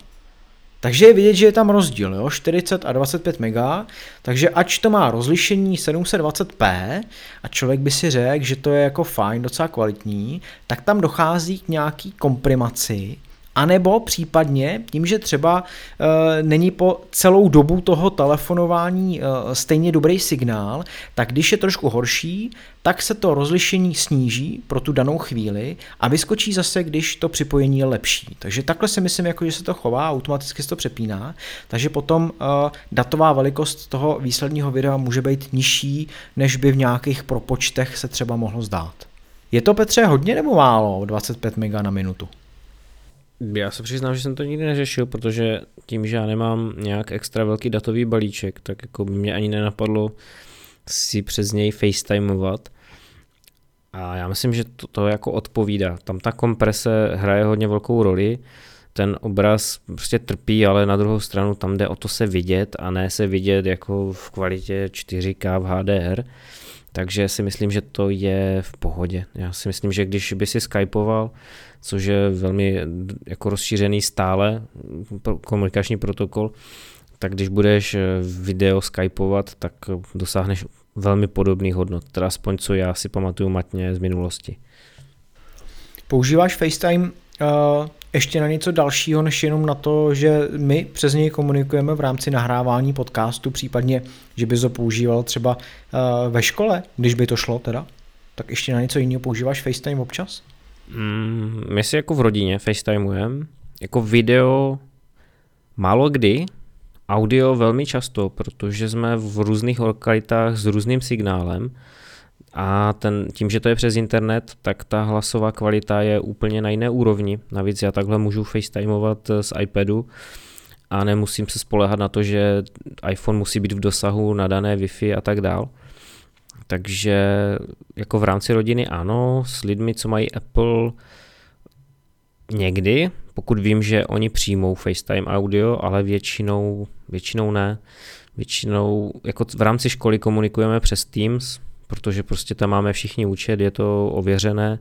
Takže je vidět, že je tam rozdíl, jo? 40 a 25 mega, takže ač to má rozlišení 720p a člověk by si řekl, že to je jako fajn, docela kvalitní, tak tam dochází k nějaký komprimaci, a nebo případně tím, že třeba e, není po celou dobu toho telefonování e, stejně dobrý signál, tak když je trošku horší, tak se to rozlišení sníží pro tu danou chvíli a vyskočí zase, když to připojení je lepší. Takže takhle si myslím, jako, že se to chová, automaticky se to přepíná, takže potom e, datová velikost toho výsledního videa může být nižší, než by v nějakých propočtech se třeba mohlo zdát. Je to Petře hodně nebo málo 25 MB na minutu? Já se přiznám, že jsem to nikdy neřešil, protože tím, že já nemám nějak extra velký datový balíček, tak jako by mě ani nenapadlo si přes něj FaceTimeovat. A já myslím, že to, to jako odpovídá. Tam ta komprese hraje hodně velkou roli, ten obraz prostě trpí, ale na druhou stranu tam jde o to se vidět a ne se vidět jako v kvalitě 4K v HDR. Takže si myslím, že to je v pohodě. Já si myslím, že když by si skypoval, což je velmi jako rozšířený stále komunikační protokol, tak když budeš video skypovat, tak dosáhneš velmi podobných hodnot, teda aspoň co já si pamatuju matně z minulosti. Používáš FaceTime uh, ještě na něco dalšího, než jenom na to, že my přes něj komunikujeme v rámci nahrávání podcastu, případně, že bys ho používal třeba ve škole, když by to šlo teda? Tak ještě na něco jiného používáš FaceTime občas? Mm, my si jako v rodině FaceTimujeme, jako video málo kdy, audio velmi často, protože jsme v různých lokalitách s různým signálem a ten, tím, že to je přes internet, tak ta hlasová kvalita je úplně na jiné úrovni. Navíc já takhle můžu FaceTimeovat z iPadu a nemusím se spolehat na to, že iPhone musí být v dosahu na dané Wi-Fi a tak dál. Takže jako v rámci rodiny ano, s lidmi, co mají Apple někdy, pokud vím, že oni přijmou FaceTime audio, ale většinou, většinou ne. Většinou jako v rámci školy komunikujeme přes Teams, protože prostě tam máme všichni účet, je to ověřené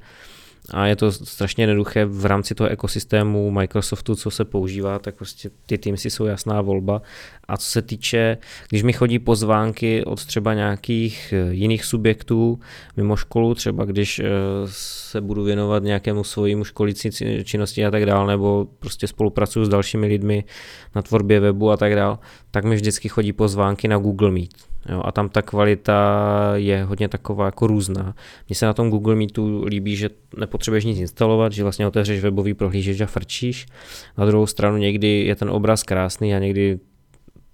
a je to strašně jednoduché v rámci toho ekosystému Microsoftu, co se používá, tak prostě ty Teamsy jsou jasná volba. A co se týče, když mi chodí pozvánky od třeba nějakých eh, jiných subjektů mimo školu, třeba když eh, se budu věnovat nějakému svojímu školící činnosti a tak dále, nebo prostě spolupracuju s dalšími lidmi na tvorbě webu a tak dále, tak mi vždycky chodí pozvánky na Google Meet Jo, a tam ta kvalita je hodně taková jako různá. Mně se na tom Google Meetu líbí, že nepotřebuješ nic instalovat, že vlastně otevřeš webový prohlížeč a frčíš. Na druhou stranu někdy je ten obraz krásný a někdy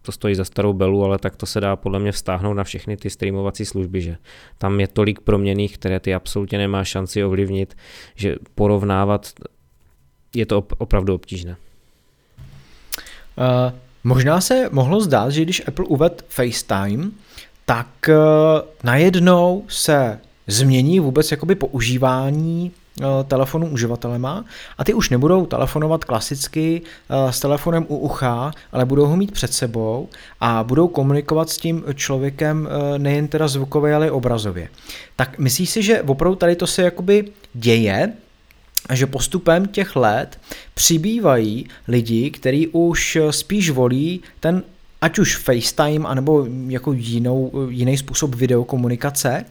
to stojí za starou belu, ale tak to se dá podle mě vztáhnout na všechny ty streamovací služby, že tam je tolik proměných, které ty absolutně nemá šanci ovlivnit, že porovnávat je to opravdu obtížné. Uh, Možná se mohlo zdát, že když Apple uved FaceTime, tak uh, najednou se změní vůbec jakoby používání uh, telefonu uživatelema a ty už nebudou telefonovat klasicky uh, s telefonem u ucha, ale budou ho mít před sebou a budou komunikovat s tím člověkem nejen teda zvukově, ale i obrazově. Tak myslíš si, že opravdu tady to se jakoby děje, že postupem těch let přibývají lidi, kteří už spíš volí ten ať už FaceTime, anebo jako jinou, jiný způsob videokomunikace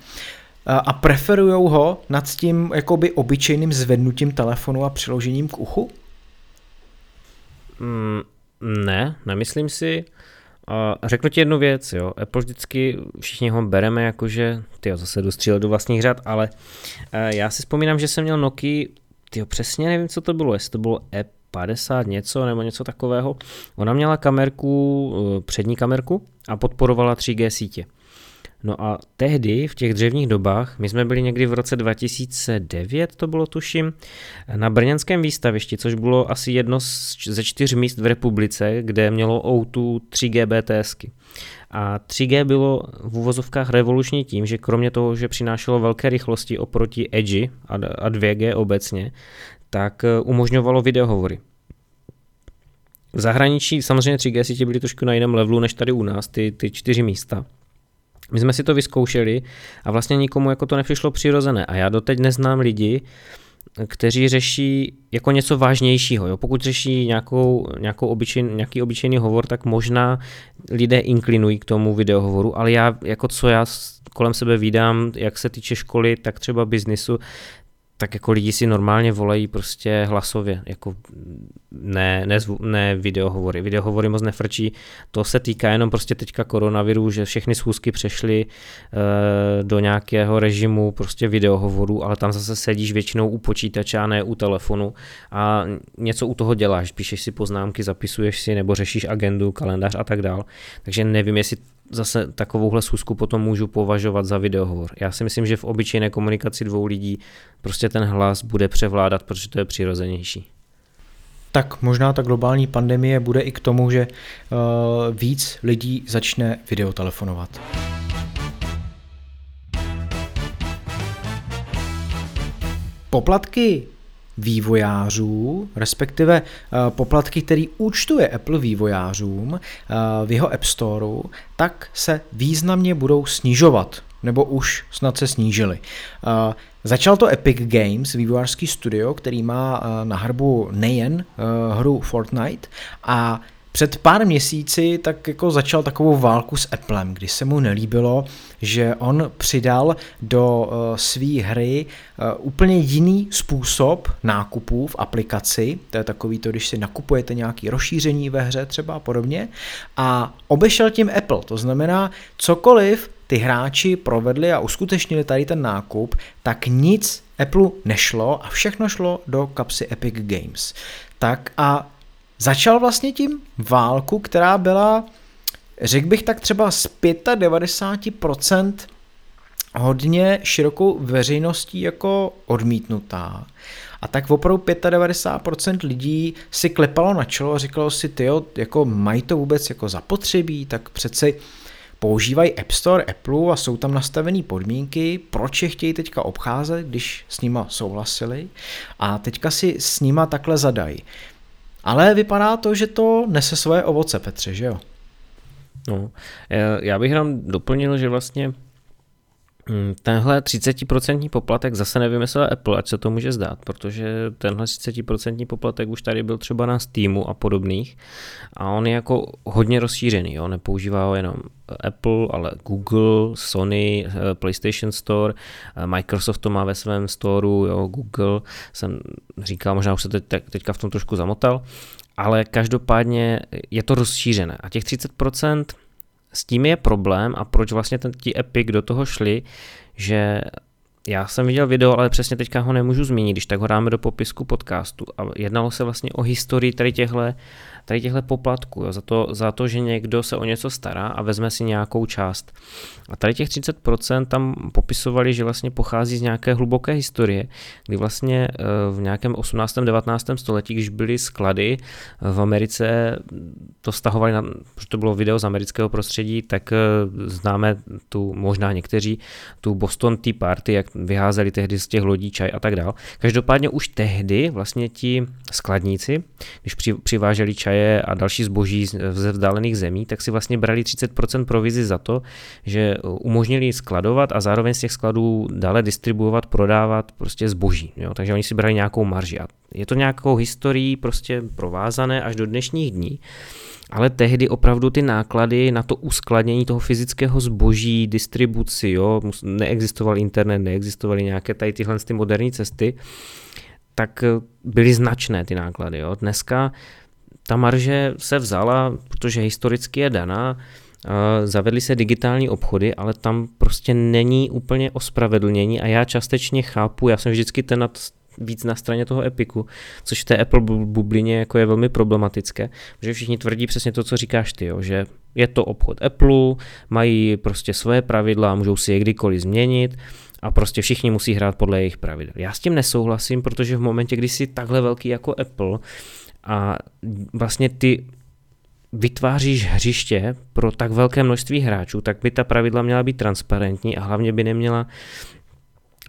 a preferují ho nad tím jakoby obyčejným zvednutím telefonu a přiložením k uchu? Mm, ne, nemyslím si. Uh, řeknu ti jednu věc, jo. Apple vždycky, všichni ho bereme jako, že ty zase dostřílel do vlastních řad, ale uh, já si vzpomínám, že jsem měl Nokia ty přesně nevím, co to bylo, jestli to bylo E50 něco nebo něco takového. Ona měla kamerku, eh, přední kamerku a podporovala 3G sítě. No a tehdy, v těch dřevních dobách, my jsme byli někdy v roce 2009, to bylo tuším, na brněnském výstavišti, což bylo asi jedno ze čtyř míst v republice, kde mělo O2 3G BTSky. A 3G bylo v uvozovkách revoluční tím, že kromě toho, že přinášelo velké rychlosti oproti Edge a 2G obecně, tak eh, umožňovalo videohovory. V zahraničí samozřejmě 3G sítě byly trošku na jiném levelu než tady u nás, ty, ty čtyři místa. My jsme si to vyzkoušeli a vlastně nikomu jako to nepřišlo přirozené. A já doteď neznám lidi, kteří řeší jako něco vážnějšího. Jo? Pokud řeší nějakou, nějakou obyčej, nějaký obyčejný hovor, tak možná lidé inklinují k tomu videohovoru, ale já, jako co já kolem sebe vídám, jak se týče školy, tak třeba biznisu, tak jako lidi si normálně volají prostě hlasově, jako ne, ne, zvu, ne videohovory. Videohovory moc nefrčí, to se týká jenom prostě teďka koronaviru, že všechny schůzky přešly e, do nějakého režimu prostě videohovoru, ale tam zase sedíš většinou u počítače a ne u telefonu a něco u toho děláš, píšeš si poznámky, zapisuješ si nebo řešíš agendu, kalendář a tak dál. Takže nevím, jestli zase takovouhle schůzku potom můžu považovat za videohovor. Já si myslím, že v obyčejné komunikaci dvou lidí prostě ten hlas bude převládat, protože to je přirozenější. Tak možná ta globální pandemie bude i k tomu, že uh, víc lidí začne videotelefonovat. Poplatky vývojářů, respektive uh, poplatky, který účtuje Apple vývojářům uh, v jeho App Storeu, tak se významně budou snižovat, nebo už snad se snížily. Uh, Začal to Epic Games, vývojářský studio, který má na hrbu nejen hru Fortnite a před pár měsíci tak jako začal takovou válku s Applem, kdy se mu nelíbilo, že on přidal do uh, své hry uh, úplně jiný způsob nákupů v aplikaci, to je takový to, když si nakupujete nějaké rozšíření ve hře třeba a podobně, a obešel tím Apple, to znamená cokoliv ty hráči provedli a uskutečnili tady ten nákup, tak nic Apple nešlo a všechno šlo do kapsy Epic Games. Tak a začal vlastně tím válku, která byla, řekl bych tak třeba z 95% hodně širokou veřejností jako odmítnutá. A tak opravdu 95% lidí si klepalo na čelo a říkalo si, ty jako mají to vůbec jako zapotřebí, tak přeci používají App Store Apple a jsou tam nastavené podmínky, proč je chtějí teďka obcházet, když s nima souhlasili a teďka si s nima takhle zadají. Ale vypadá to, že to nese svoje ovoce, Petře, že jo? No, já bych nám doplnil, že vlastně tenhle 30% poplatek zase nevymyslel Apple, ať se to může zdát, protože tenhle 30% poplatek už tady byl třeba na Steamu a podobných a on je jako hodně rozšířený, jo? nepoužívá ho jenom Apple, ale Google, Sony, eh, PlayStation Store, eh, Microsoft to má ve svém storu, jo? Google, jsem říkal, možná už se teď, teďka v tom trošku zamotal, ale každopádně je to rozšířené a těch 30% s tím je problém a proč vlastně ten, ti Epic do toho šli, že já jsem viděl video, ale přesně teďka ho nemůžu zmínit, když tak ho dáme do popisku podcastu. A jednalo se vlastně o historii tady těchto tady těchto poplatků, jo, za, to, za to, že někdo se o něco stará a vezme si nějakou část. A tady těch 30% tam popisovali, že vlastně pochází z nějaké hluboké historie, kdy vlastně eh, v nějakém 18. 19. století, když byly sklady eh, v Americe, to stahovali, na, protože to bylo video z amerického prostředí, tak eh, známe tu, možná někteří, tu Boston Tea Party, jak vyházeli tehdy z těch lodí čaj a tak dál. Každopádně už tehdy vlastně ti skladníci, když přiváželi čaj čaje a další zboží ze vzdálených zemí, tak si vlastně brali 30% provizi za to, že umožnili skladovat a zároveň z těch skladů dále distribuovat, prodávat prostě zboží. Jo? Takže oni si brali nějakou marži. A je to nějakou historií prostě provázané až do dnešních dní. Ale tehdy opravdu ty náklady na to uskladnění toho fyzického zboží, distribuci, jo, neexistoval internet, neexistovaly nějaké tady tyhle ty moderní cesty, tak byly značné ty náklady. Jo. Dneska ta marže se vzala, protože historicky je daná, zavedly se digitální obchody, ale tam prostě není úplně ospravedlnění a já částečně chápu, já jsem vždycky ten nad, víc na straně toho Epiku, což v té Apple bublině jako je velmi problematické, protože všichni tvrdí přesně to, co říkáš ty, jo, že je to obchod Apple, mají prostě své pravidla, můžou si je kdykoliv změnit, a prostě všichni musí hrát podle jejich pravidel. Já s tím nesouhlasím, protože v momentě, kdy jsi takhle velký jako Apple a vlastně ty vytváříš hřiště pro tak velké množství hráčů, tak by ta pravidla měla být transparentní a hlavně by neměla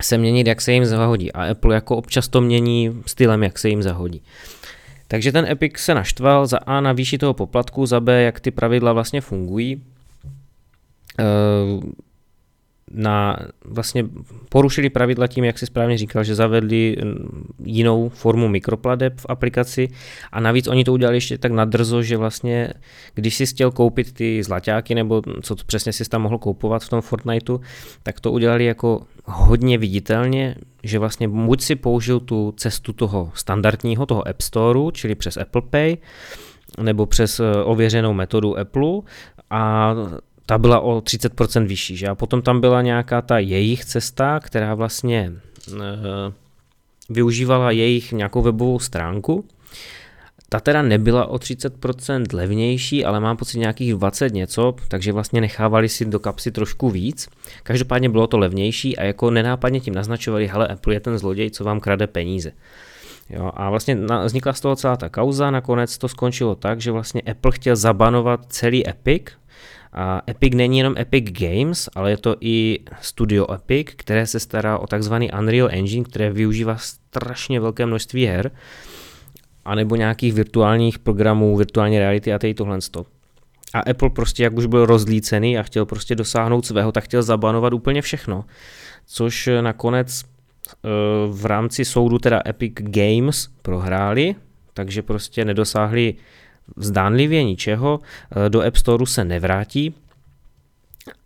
se měnit, jak se jim zahodí. A Apple jako občas to mění stylem, jak se jim zahodí. Takže ten Epic se naštval za A na výši toho poplatku, za B, jak ty pravidla vlastně fungují. Na, vlastně porušili pravidla tím, jak si správně říkal, že zavedli mm, jinou formu mikropladeb v aplikaci a navíc oni to udělali ještě tak nadrzo, že vlastně, když si chtěl koupit ty zlaťáky nebo co to přesně si tam mohl koupovat v tom Fortniteu, tak to udělali jako hodně viditelně, že vlastně buď si použil tu cestu toho standardního, toho App Storeu, čili přes Apple Pay, nebo přes eh, ověřenou metodu Apple a ta byla o 30% vyšší. Že? A potom tam byla nějaká ta jejich cesta, která vlastně e, využívala jejich nějakou webovou stránku. Ta teda nebyla o 30% levnější, ale mám pocit nějakých 20 něco, takže vlastně nechávali si do kapsy trošku víc. Každopádně bylo to levnější a jako nenápadně tím naznačovali, hele, Apple je ten zloděj, co vám krade peníze. Jo, a vlastně vznikla z toho celá ta kauza, nakonec to skončilo tak, že vlastně Apple chtěl zabanovat celý Epic, a Epic není jenom Epic Games, ale je to i studio Epic, které se stará o takzvaný Unreal Engine, které využívá strašně velké množství her, anebo nějakých virtuálních programů, virtuální reality a tady tohle stop. A Apple prostě, jak už byl rozlícený a chtěl prostě dosáhnout svého, tak chtěl zabanovat úplně všechno. Což nakonec eh, v rámci soudu teda Epic Games prohráli, takže prostě nedosáhli zdánlivě ničeho, eh, do App Store se nevrátí,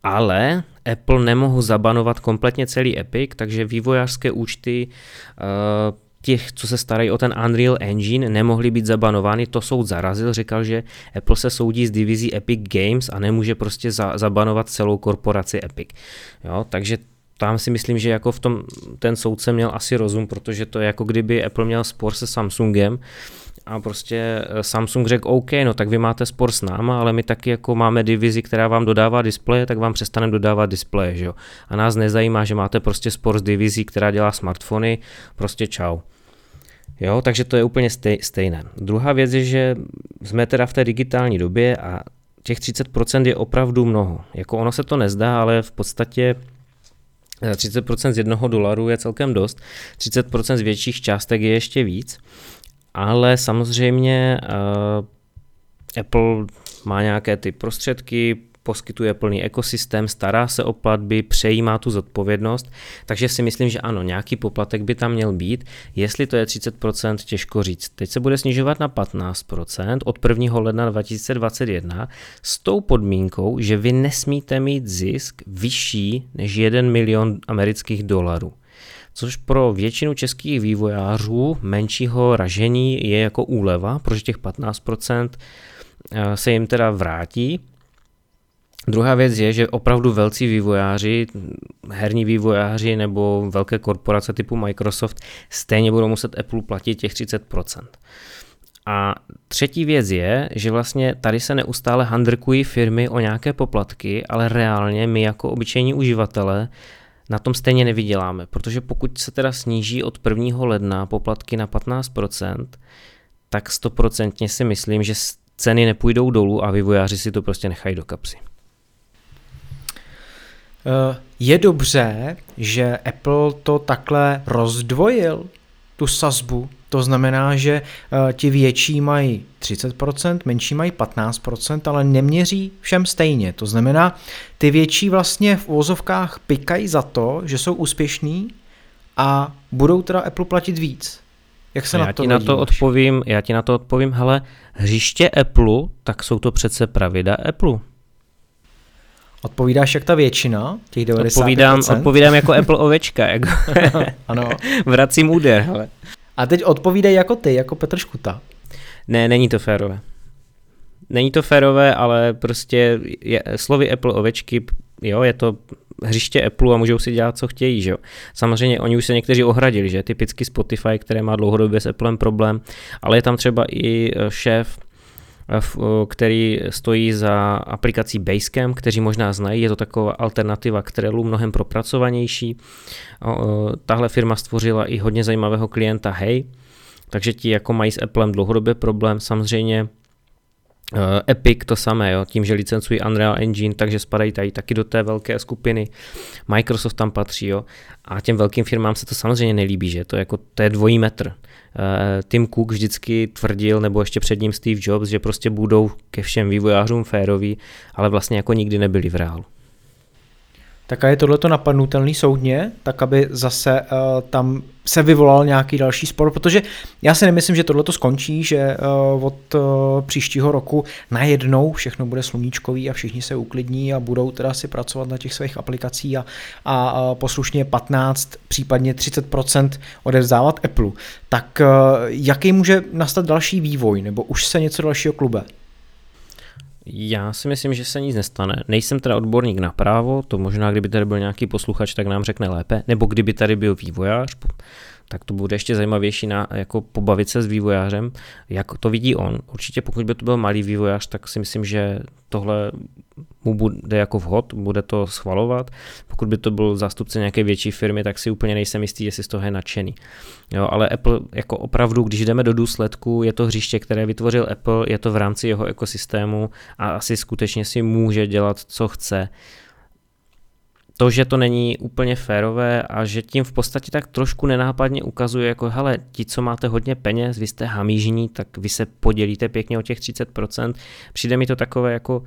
ale Apple nemohu zabanovat kompletně celý Epic, takže vývojářské účty eh, těch, co se starají o ten Unreal Engine, nemohly být zabanovány, to soud zarazil, říkal, že Apple se soudí s divizí Epic Games a nemůže prostě za, zabanovat celou korporaci Epic. Jo, takže tam si myslím, že jako v tom ten soudce měl asi rozum, protože to je jako kdyby Apple měl spor se Samsungem, a prostě eh, Samsung řekl OK, no tak vy máte spor s náma, ale my taky jako máme divizi, která vám dodává displeje, tak vám přestaneme dodávat displeje, že jo. A nás nezajímá, že máte prostě spor s divizí, která dělá smartfony, prostě čau. Jo, takže to je úplně stej, stejné. Druhá věc je, že jsme teda v té digitální době a těch 30% je opravdu mnoho. Jako ono se to nezdá, ale v podstatě 30% eh, z jednoho dolaru je celkem dost, 30% z větších částek je ještě víc ale samozřejmě uh, Apple má nějaké ty prostředky, poskytuje plný ekosystém, stará se o platby, přejímá tu zodpovědnost, takže si myslím, že ano, nějaký poplatek by tam měl být. Jestli to je 30%, těžko říct. Teď se bude snižovat na 15% od 1. ledna 2021 s tou podmínkou, že vy nesmíte mít zisk vyšší než 1 milion amerických dolarů což pro většinu českých vývojářů menšího ražení je jako úleva, protože těch 15% eh, se jim teda vrátí. Druhá věc je, že opravdu velcí vývojáři, herní vývojáři nebo velké korporace typu Microsoft stejně budou muset Apple platit těch 30%. A třetí věc je, že vlastně tady se neustále handrkují firmy o nějaké poplatky, ale reálně my jako obyčejní uživatelé na tom stejně nevyděláme, protože pokud se teda sníží od 1. ledna poplatky na 15%, tak stoprocentně si myslím, že ceny nepůjdou dolů a vývojáři si to prostě nechají do kapsy. Eh, je dobře, že Apple to takhle rozdvojil, tu sazbu. To znamená, že eh, ti větší mají 30%, menší mají 15%, ale neměří všem stejně. To znamená, ty větší vlastně v úvozovkách pikají za to, že jsou úspěšní a budou teda Apple platit víc. Jak se já na to ti na to odpovím, Já ti na to odpovím, hele, hřiště Apple, tak jsou to přece pravidla Apple. Odpovídáš jak ta většina, těch 90%? Odpovídám, odpovídám jako [laughs] Apple ovečka. Jako ano. [laughs] Vracím úder. Hele. A teď odpovídej jako ty, jako Petr Škuta. Ne, není to férové. Není to férové, ale prostě je, slovy Apple ovečky, jo, je to hřiště Apple a můžou si dělat, co chtějí, že jo. Samozřejmě oni už se někteří ohradili, že typicky Spotify, které má dlouhodobě s Applem problém, ale je tam třeba i eh, šéf který stojí za aplikací Basecamp, kteří možná znají, je to taková alternativa k Trellu, mnohem propracovanější. Tahle firma stvořila i hodně zajímavého klienta Hey, takže ti jako mají s Applem dlouhodobě problém, samozřejmě eh, Epic to samé, jo, tím, že licencují Unreal Engine, takže spadají tady taky do té velké skupiny. Microsoft tam patří, jo. A těm velkým firmám se to samozřejmě nelíbí, že to, je jako, to je dvojí metr. Eh, Tim Cook vždycky tvrdil, nebo ještě před ním Steve Jobs, že prostě budou ke všem vývojářům féroví, ale vlastně jako nikdy nebyli v reálu. Tak a je tohleto napadnutelný soudně, tak aby zase uh, tam se vyvolal nějaký další spor, protože já si nemyslím, že tohleto skončí, že uh, od uh, příštího roku najednou všechno bude sluníčkový a všichni se uklidní a budou teda si pracovat na těch svých aplikacích a, a, a poslušně 15, případně 30% odevzdávat Apple. Tak uh, jaký může nastat další vývoj, nebo už se něco dalšího klube? Já si myslím, že se nic nestane. Nejsem teda odborník na právo, to možná, kdyby tady byl nějaký posluchač, tak nám řekne lépe, nebo kdyby tady byl vývojář, tak to bude ještě zajímavější na, jako pobavit se s vývojářem, jak to vidí on. Určitě pokud by to byl malý vývojář, tak si myslím, že tohle mu bude jako vhod, bude to schvalovat. Pokud by to byl zástupce nějaké větší firmy, tak si úplně nejsem jistý, jestli z toho je nadšený. Jo, ale Apple jako opravdu, když jdeme do důsledku, je to hřiště, které vytvořil Apple, je to v rámci jeho ekosystému a asi skutečně si může dělat, co chce to, že to není úplně férové a že tím v podstatě tak trošku nenápadně ukazuje, jako hele, ti, co máte hodně peněz, vy jste hamížní, tak vy se podělíte pěkně o těch 30%. Přijde mi to takové jako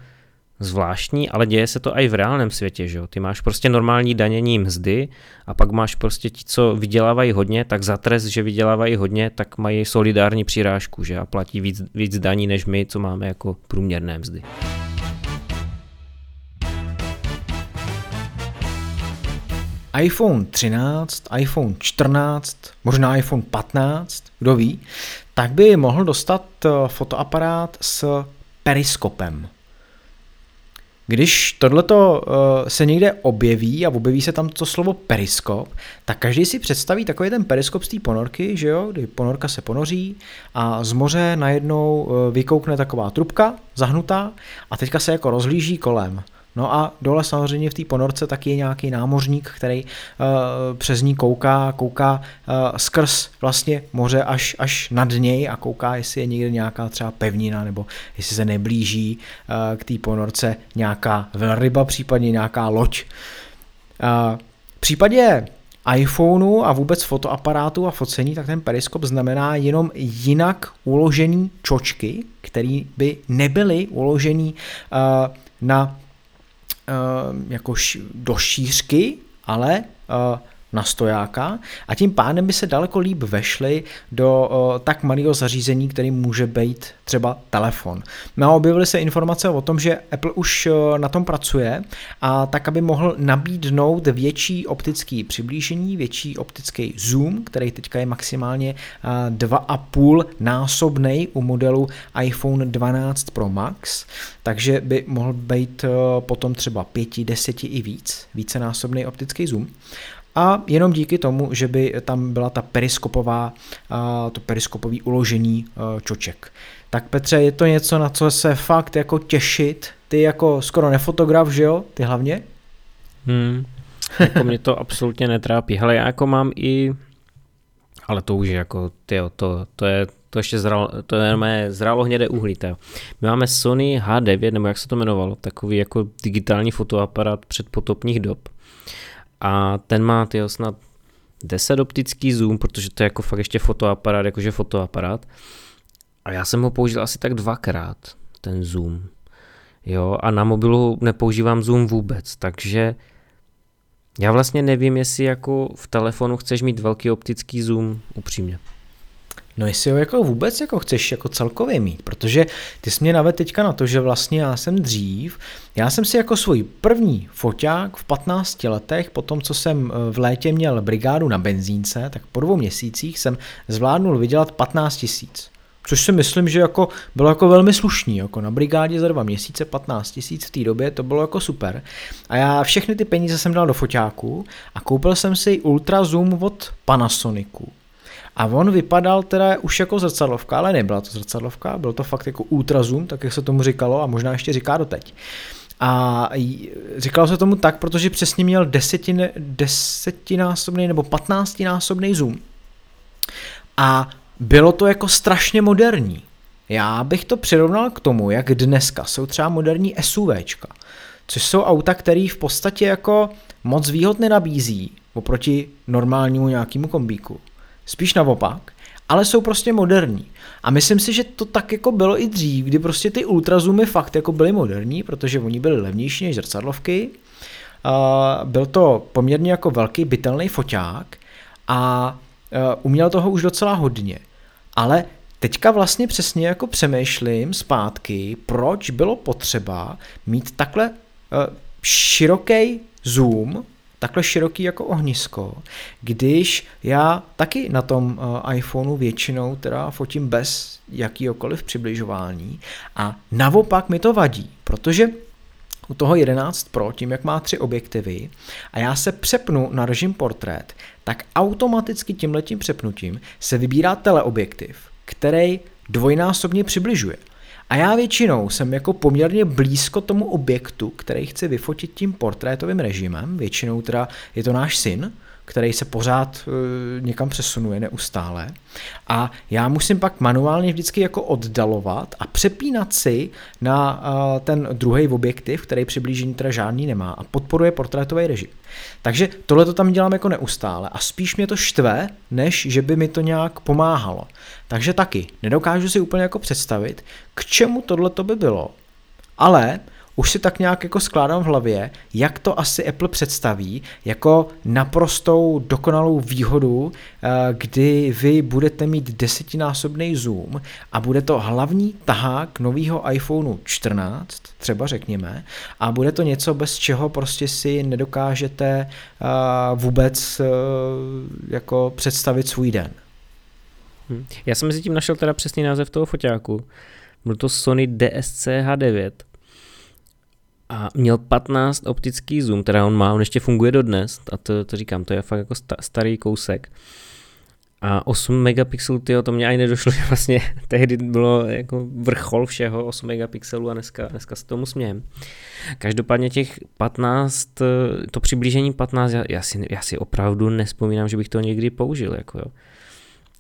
zvláštní, ale děje se to i v reálném světě, že jo? Ty máš prostě normální danění mzdy a pak máš prostě ti, co vydělávají hodně, tak za trest, že vydělávají hodně, tak mají solidární přirážku, že? A platí víc, víc daní než my, co máme jako průměrné mzdy. iPhone 13, iPhone 14, možná iPhone 15, kdo ví, tak by mohl dostat eh, fotoaparát s periskopem. Když tohleto uh, se někde objeví a objeví se tam to slovo periskop, tak každý si představí takový ten periskop z té ponorky, že jo, kdy ponorka se ponoří a z moře najednou uh, vykoukne taková trubka zahnutá a teďka se jako rozhlíží kolem. No a dole samozřejmě v té ponorce taky je nějaký námořník, který uh, přes ní kouká, kouká uh, skrz vlastně moře až, až nad něj a kouká, jestli je někde nějaká třeba pevnina nebo jestli se neblíží uh, k té ponorce nějaká velryba, případně nějaká loď. Uh, v případě iPhoneu a vůbec fotoaparátu a focení, tak ten periskop znamená jenom jinak uložený čočky, které by nebyly uložený uh, na jako do šířky, ale na stojáka a tím pádem by se daleko líp vešly do tak malého zařízení, který může být třeba telefon. No a objevily se informace o tom, že Apple už na tom pracuje a tak, aby mohl nabídnout větší optický přiblížení, větší optický zoom, který teďka je maximálně 2,5 násobný u modelu iPhone 12 Pro Max, takže by mohl být potom třeba 5, 10 i víc, vícenásobný optický zoom a jenom díky tomu, že by tam byla ta periskopová, to periskopový uložení čoček. Tak Petře, je to něco, na co se fakt jako těšit? Ty jako skoro nefotograf, že jo? Ty hlavně? Hmm, jako mě to absolutně netrápí. Hele, já jako mám i, ale to už je jako, tyjo, to, to je, to ještě zralo, to je mé zrálo hnědé uhlí, tyjo. My máme Sony H9, nebo jak se to jmenovalo, takový jako digitální fotoaparát předpotopních dob a ten má tyho snad 10 optický zoom, protože to je jako fakt ještě fotoaparát, jakože fotoaparát. A já jsem ho použil asi tak dvakrát, ten zoom. Jo, a na mobilu nepoužívám zoom vůbec, takže já vlastně nevím, jestli jako v telefonu chceš mít velký optický zoom, upřímně. No jestli ho jako vůbec jako chceš jako celkově mít, protože ty jsi mě naved teďka na to, že vlastně já jsem dřív, já jsem si jako svůj první foťák v 15 letech, po tom, co jsem eh, v létě měl brigádu na benzínce, tak po dvou měsících jsem zvládnul vydělat 15 tisíc. Což si myslím, že jako bylo jako velmi slušný, jako na brigádě za dva měsíce 15 tisíc v té době, to bylo jako super. A já všechny ty peníze jsem dal do foťáku a koupil jsem si Ultra Zoom od Panasonicu a on vypadal teda už jako zrcadlovka, ale nebyla to zrcadlovka, byl to fakt jako ultrazoom, tak jak se tomu říkalo a možná ještě říká doteď. A říkalo se tomu tak, protože přesně měl desetin, desetinásobný nebo patnáctinásobný zoom. A bylo to jako strašně moderní. Já bych to přirovnal k tomu, jak dneska jsou třeba moderní SUVčka, což jsou auta, které v podstatě jako moc výhod nenabízí oproti normálnímu nějakému kombíku spíš naopak, ale jsou prostě moderní. A myslím si, že to tak jako bylo i dřív, kdy prostě ty ultrazoomy fakt jako byly moderní, protože oni byli levnější než zrcadlovky. Uh, byl to poměrně jako velký bytelný foťák a uh, uměl toho už docela hodně. Ale teďka vlastně přesně jako přemýšlím zpátky, proč bylo potřeba mít takhle uh, široký zoom takhle široký jako ohnisko, když já taky na tom uh, iPhoneu většinou teda fotím bez jakýkoliv přibližování a naopak mi to vadí, protože u toho 11 Pro, tím jak má tři objektivy a já se přepnu na režim portrét, tak automaticky tímhletím přepnutím se vybírá teleobjektiv, který dvojnásobně přibližuje. A já většinou jsem jako poměrně blízko tomu objektu, který chci vyfotit tím portrétovým režimem, většinou teda je to náš syn, který se pořád uh, někam přesunuje neustále. A já musím pak manuálně vždycky jako oddalovat a přepínat si na uh, ten druhý objektiv, který přiblížení teda žádný nemá a podporuje portrétový režim. Takže tohle to tam dělám jako neustále a spíš mě to štve, než že by mi to nějak pomáhalo. Takže taky nedokážu si úplně jako představit, k čemu tohle to by bylo. Ale už si tak nějak jako skládám v hlavě, jak to asi Apple představí jako naprostou dokonalou výhodu, eh, kdy vy budete mít desetinásobný zoom a bude to hlavní tahák nového iPhoneu 14, třeba řekněme, a bude to něco, bez čeho prostě si nedokážete eh, vůbec eh, jako představit svůj den. Hm. Já jsem mezi tím našel teda přesný název toho foťáku. Byl to Sony DSC H9 a měl 15 optický zoom, teda on má, on ještě funguje dodnes a to, to říkám, to je fakt jako starý kousek. A 8 megapixelů, tyjo, to mě ani nedošlo, [laughs] že vlastně tehdy bylo jako vrchol všeho 8 megapixelů a dneska, dneska s tomu smějem. Každopádně těch 15, to přiblížení 15, já, já, si, já si opravdu nespomínám, že bych to někdy použil, jako jo.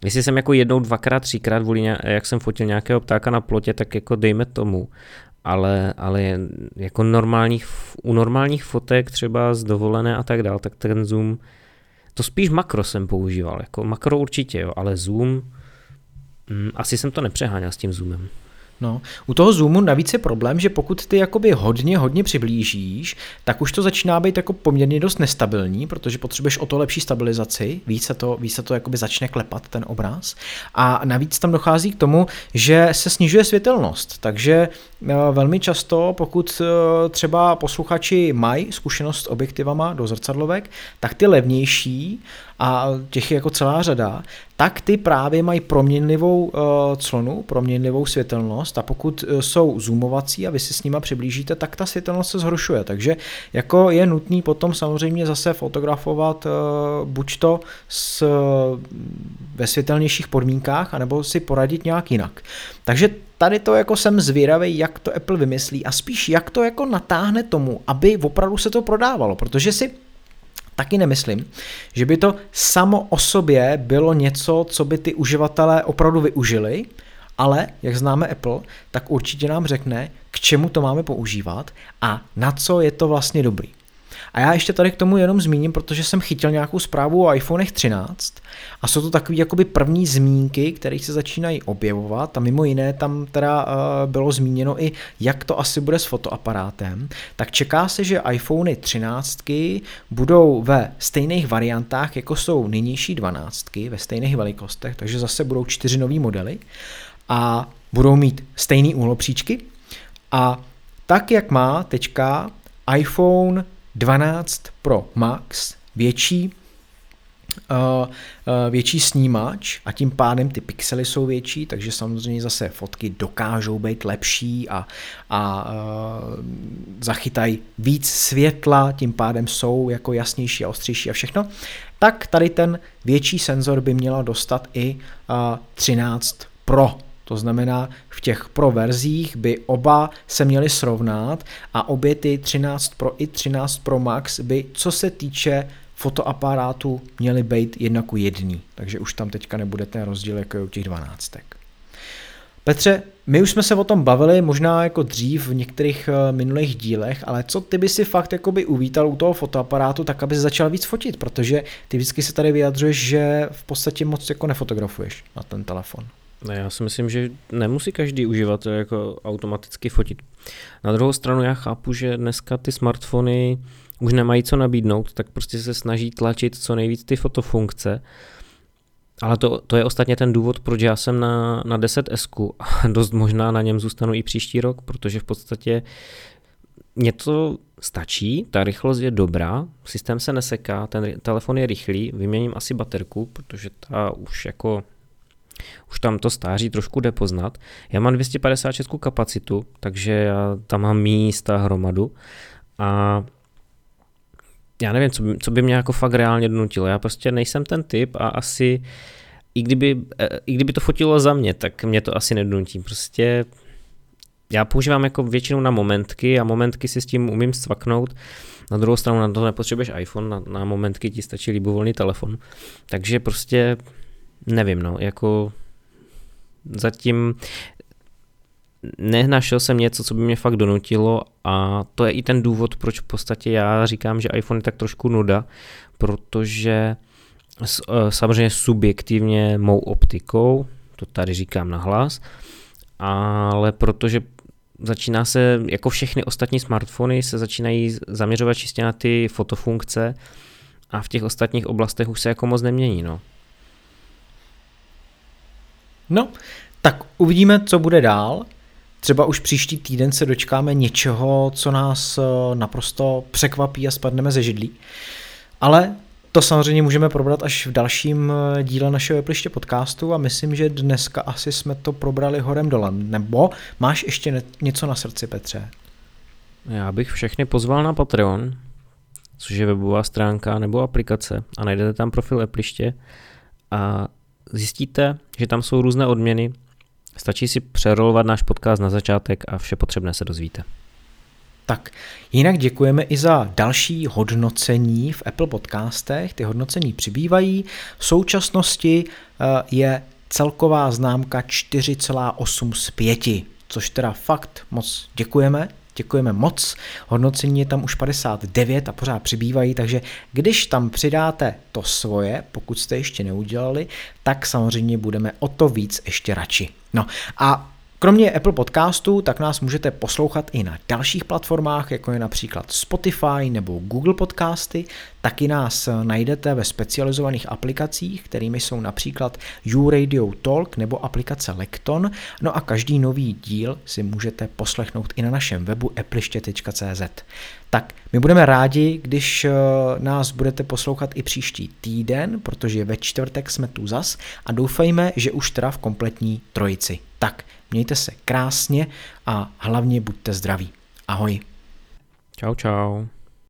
Jestli jsem jako jednou, dvakrát, třikrát, vůli, jak jsem fotil nějakého ptáka na plotě, tak jako dejme tomu ale, ale jako normálních, u normálních fotek třeba z dovolené a tak dál, tak ten zoom, to spíš makro jsem používal, jako makro určitě, jo, ale zoom, mm, asi jsem to nepřeháněl s tím zoomem. No, u toho zoomu navíc je problém, že pokud ty jakoby hodně, hodně přiblížíš, tak už to začíná být jako poměrně dost nestabilní, protože potřebuješ o to lepší stabilizaci, víc se to, víc se to jakoby začne klepat ten obraz. A navíc tam dochází k tomu, že se snižuje světelnost, takže eh, velmi často, pokud eh, třeba posluchači mají zkušenost s objektivama do zrcadlovek, tak ty levnější a těch je jako celá řada, tak ty právě mají proměnlivou uh, clonu, proměnlivou světelnost a pokud uh, jsou zoomovací a vy si s nima přiblížíte, tak ta světelnost se zhoršuje. Takže jako je nutný potom samozřejmě zase fotografovat uh, buď to s, ve světelnějších podmínkách, anebo si poradit nějak jinak. Takže tady to jako jsem zvědavý, jak to Apple vymyslí a spíš jak to jako natáhne tomu, aby opravdu se to prodávalo, protože si taky nemyslím, že by to samo o sobě bylo něco, co by ty uživatelé opravdu využili, ale jak známe Apple, tak určitě nám řekne, k čemu to máme používat a na co je to vlastně dobrý. A já ještě tady k tomu jenom zmíním, protože jsem chytil nějakou zprávu o iPhonech 13 a jsou to takové jakoby první zmínky, které se začínají objevovat a mimo jiné tam teda uh, bylo zmíněno i, jak to asi bude s fotoaparátem. Tak čeká se, že iPhony 13 budou ve stejných variantách, jako jsou nynější 12 ve stejných velikostech, takže zase budou čtyři nové modely a budou mít stejný úhlopříčky a tak, jak má teďka iPhone 12 Pro Max, větší, uh, uh, větší snímač a tím pádem ty pixely jsou větší, takže samozřejmě zase fotky dokážou být lepší a, a uh, zachytají víc světla, tím pádem jsou jako jasnější a ostřejší a všechno, tak tady ten větší senzor by měla dostat i uh, 13 Pro to znamená, v těch Pro verzích by oba se měly srovnat a obě ty 13 Pro i 13 Pro Max by, co se týče fotoaparátu, měly být jedna ku jedný. Takže už tam teďka nebude ten rozdíl jako u těch 12. Petře, my už jsme se o tom bavili možná jako dřív v některých eh, minulých dílech, ale co ty by si fakt jakoby uvítal u toho fotoaparátu, tak aby začal víc fotit, protože ty vždycky se tady vyjadřuješ, že v podstatě moc jako nefotografuješ na ten telefon. Ne, já si myslím, že nemusí každý uživatel jako automaticky fotit. Na druhou stranu já chápu, že dneska ty smartfony už nemají co nabídnout, tak prostě se snaží tlačit co nejvíc ty fotofunkce. Ale to, to je ostatně ten důvod, proč já jsem na, na 10S a [laughs] dost možná na něm zůstanu i příští rok, protože v podstatě mě to stačí, ta rychlost je dobrá, systém se neseká, ten telefon je rychlý, vyměním asi baterku, protože ta už jako už tam to stáří trošku jde poznat. Já mám 256 kapacitu, takže já tam mám místa hromadu a já nevím, co by, co by mě jako fakt reálně donutilo. Já prostě nejsem ten typ a asi i kdyby, eh, i kdyby to fotilo za mě, tak mě to asi nedonutí. Prostě já používám jako většinou na momentky a momentky si s tím umím stvaknout. Na druhou stranu na to nepotřebuješ iPhone, na, na momentky ti stačí libovolný telefon. Takže prostě nevím, no, jako zatím nenašel jsem něco, co by mě fakt donutilo a to je i ten důvod, proč v podstatě já říkám, že iPhone je tak trošku nuda, protože eh, samozřejmě subjektivně mou optikou, to tady říkám nahlas, ale protože začíná se, jako všechny ostatní smartfony, se začínají zaměřovat čistě na ty fotofunkce a v těch ostatních oblastech už se jako moc nemění, no. No, tak uvidíme, co bude dál. Třeba už příští týden se dočkáme něčeho, co nás eh, naprosto překvapí a spadneme ze židlí. Ale to samozřejmě můžeme probrat až v dalším eh, díle našeho Appliště podcastu a myslím, že dneska asi jsme to probrali horem dolem. Nebo máš ještě něco na srdci, Petře? Já bych všechny pozval na Patreon, což je webová stránka nebo aplikace a najdete tam profil Appliště a zjistíte, že tam jsou různé odměny, stačí si přerolovat náš podcast na začátek a vše potřebné se dozvíte. Tak, jinak děkujeme i za další hodnocení v Apple podcastech. Ty hodnocení přibývají. V současnosti eh, je celková známka 4,8 z 5, což teda fakt moc děkujeme. Děkujeme moc. Hodnocení je tam už 59 a pořád přibývají, takže když tam přidáte to svoje, pokud jste ještě neudělali, tak samozřejmě budeme o to víc ještě radši. No a Kromě Apple Podcastu, tak nás můžete poslouchat i na dalších platformách, jako je například Spotify nebo Google Podcasty. Taky nás najdete ve specializovaných aplikacích, kterými jsou například YouRadio Talk nebo aplikace Lekton. No a každý nový díl si můžete poslechnout i na našem webu appliště.cz. Tak, my budeme rádi, když eh, nás budete poslouchat i příští týden, protože ve čtvrtek jsme tu zas a doufejme, že už teda v kompletní trojici. Tak, mějte se krásně a hlavně buďte zdraví. Ahoj. Čau, čau.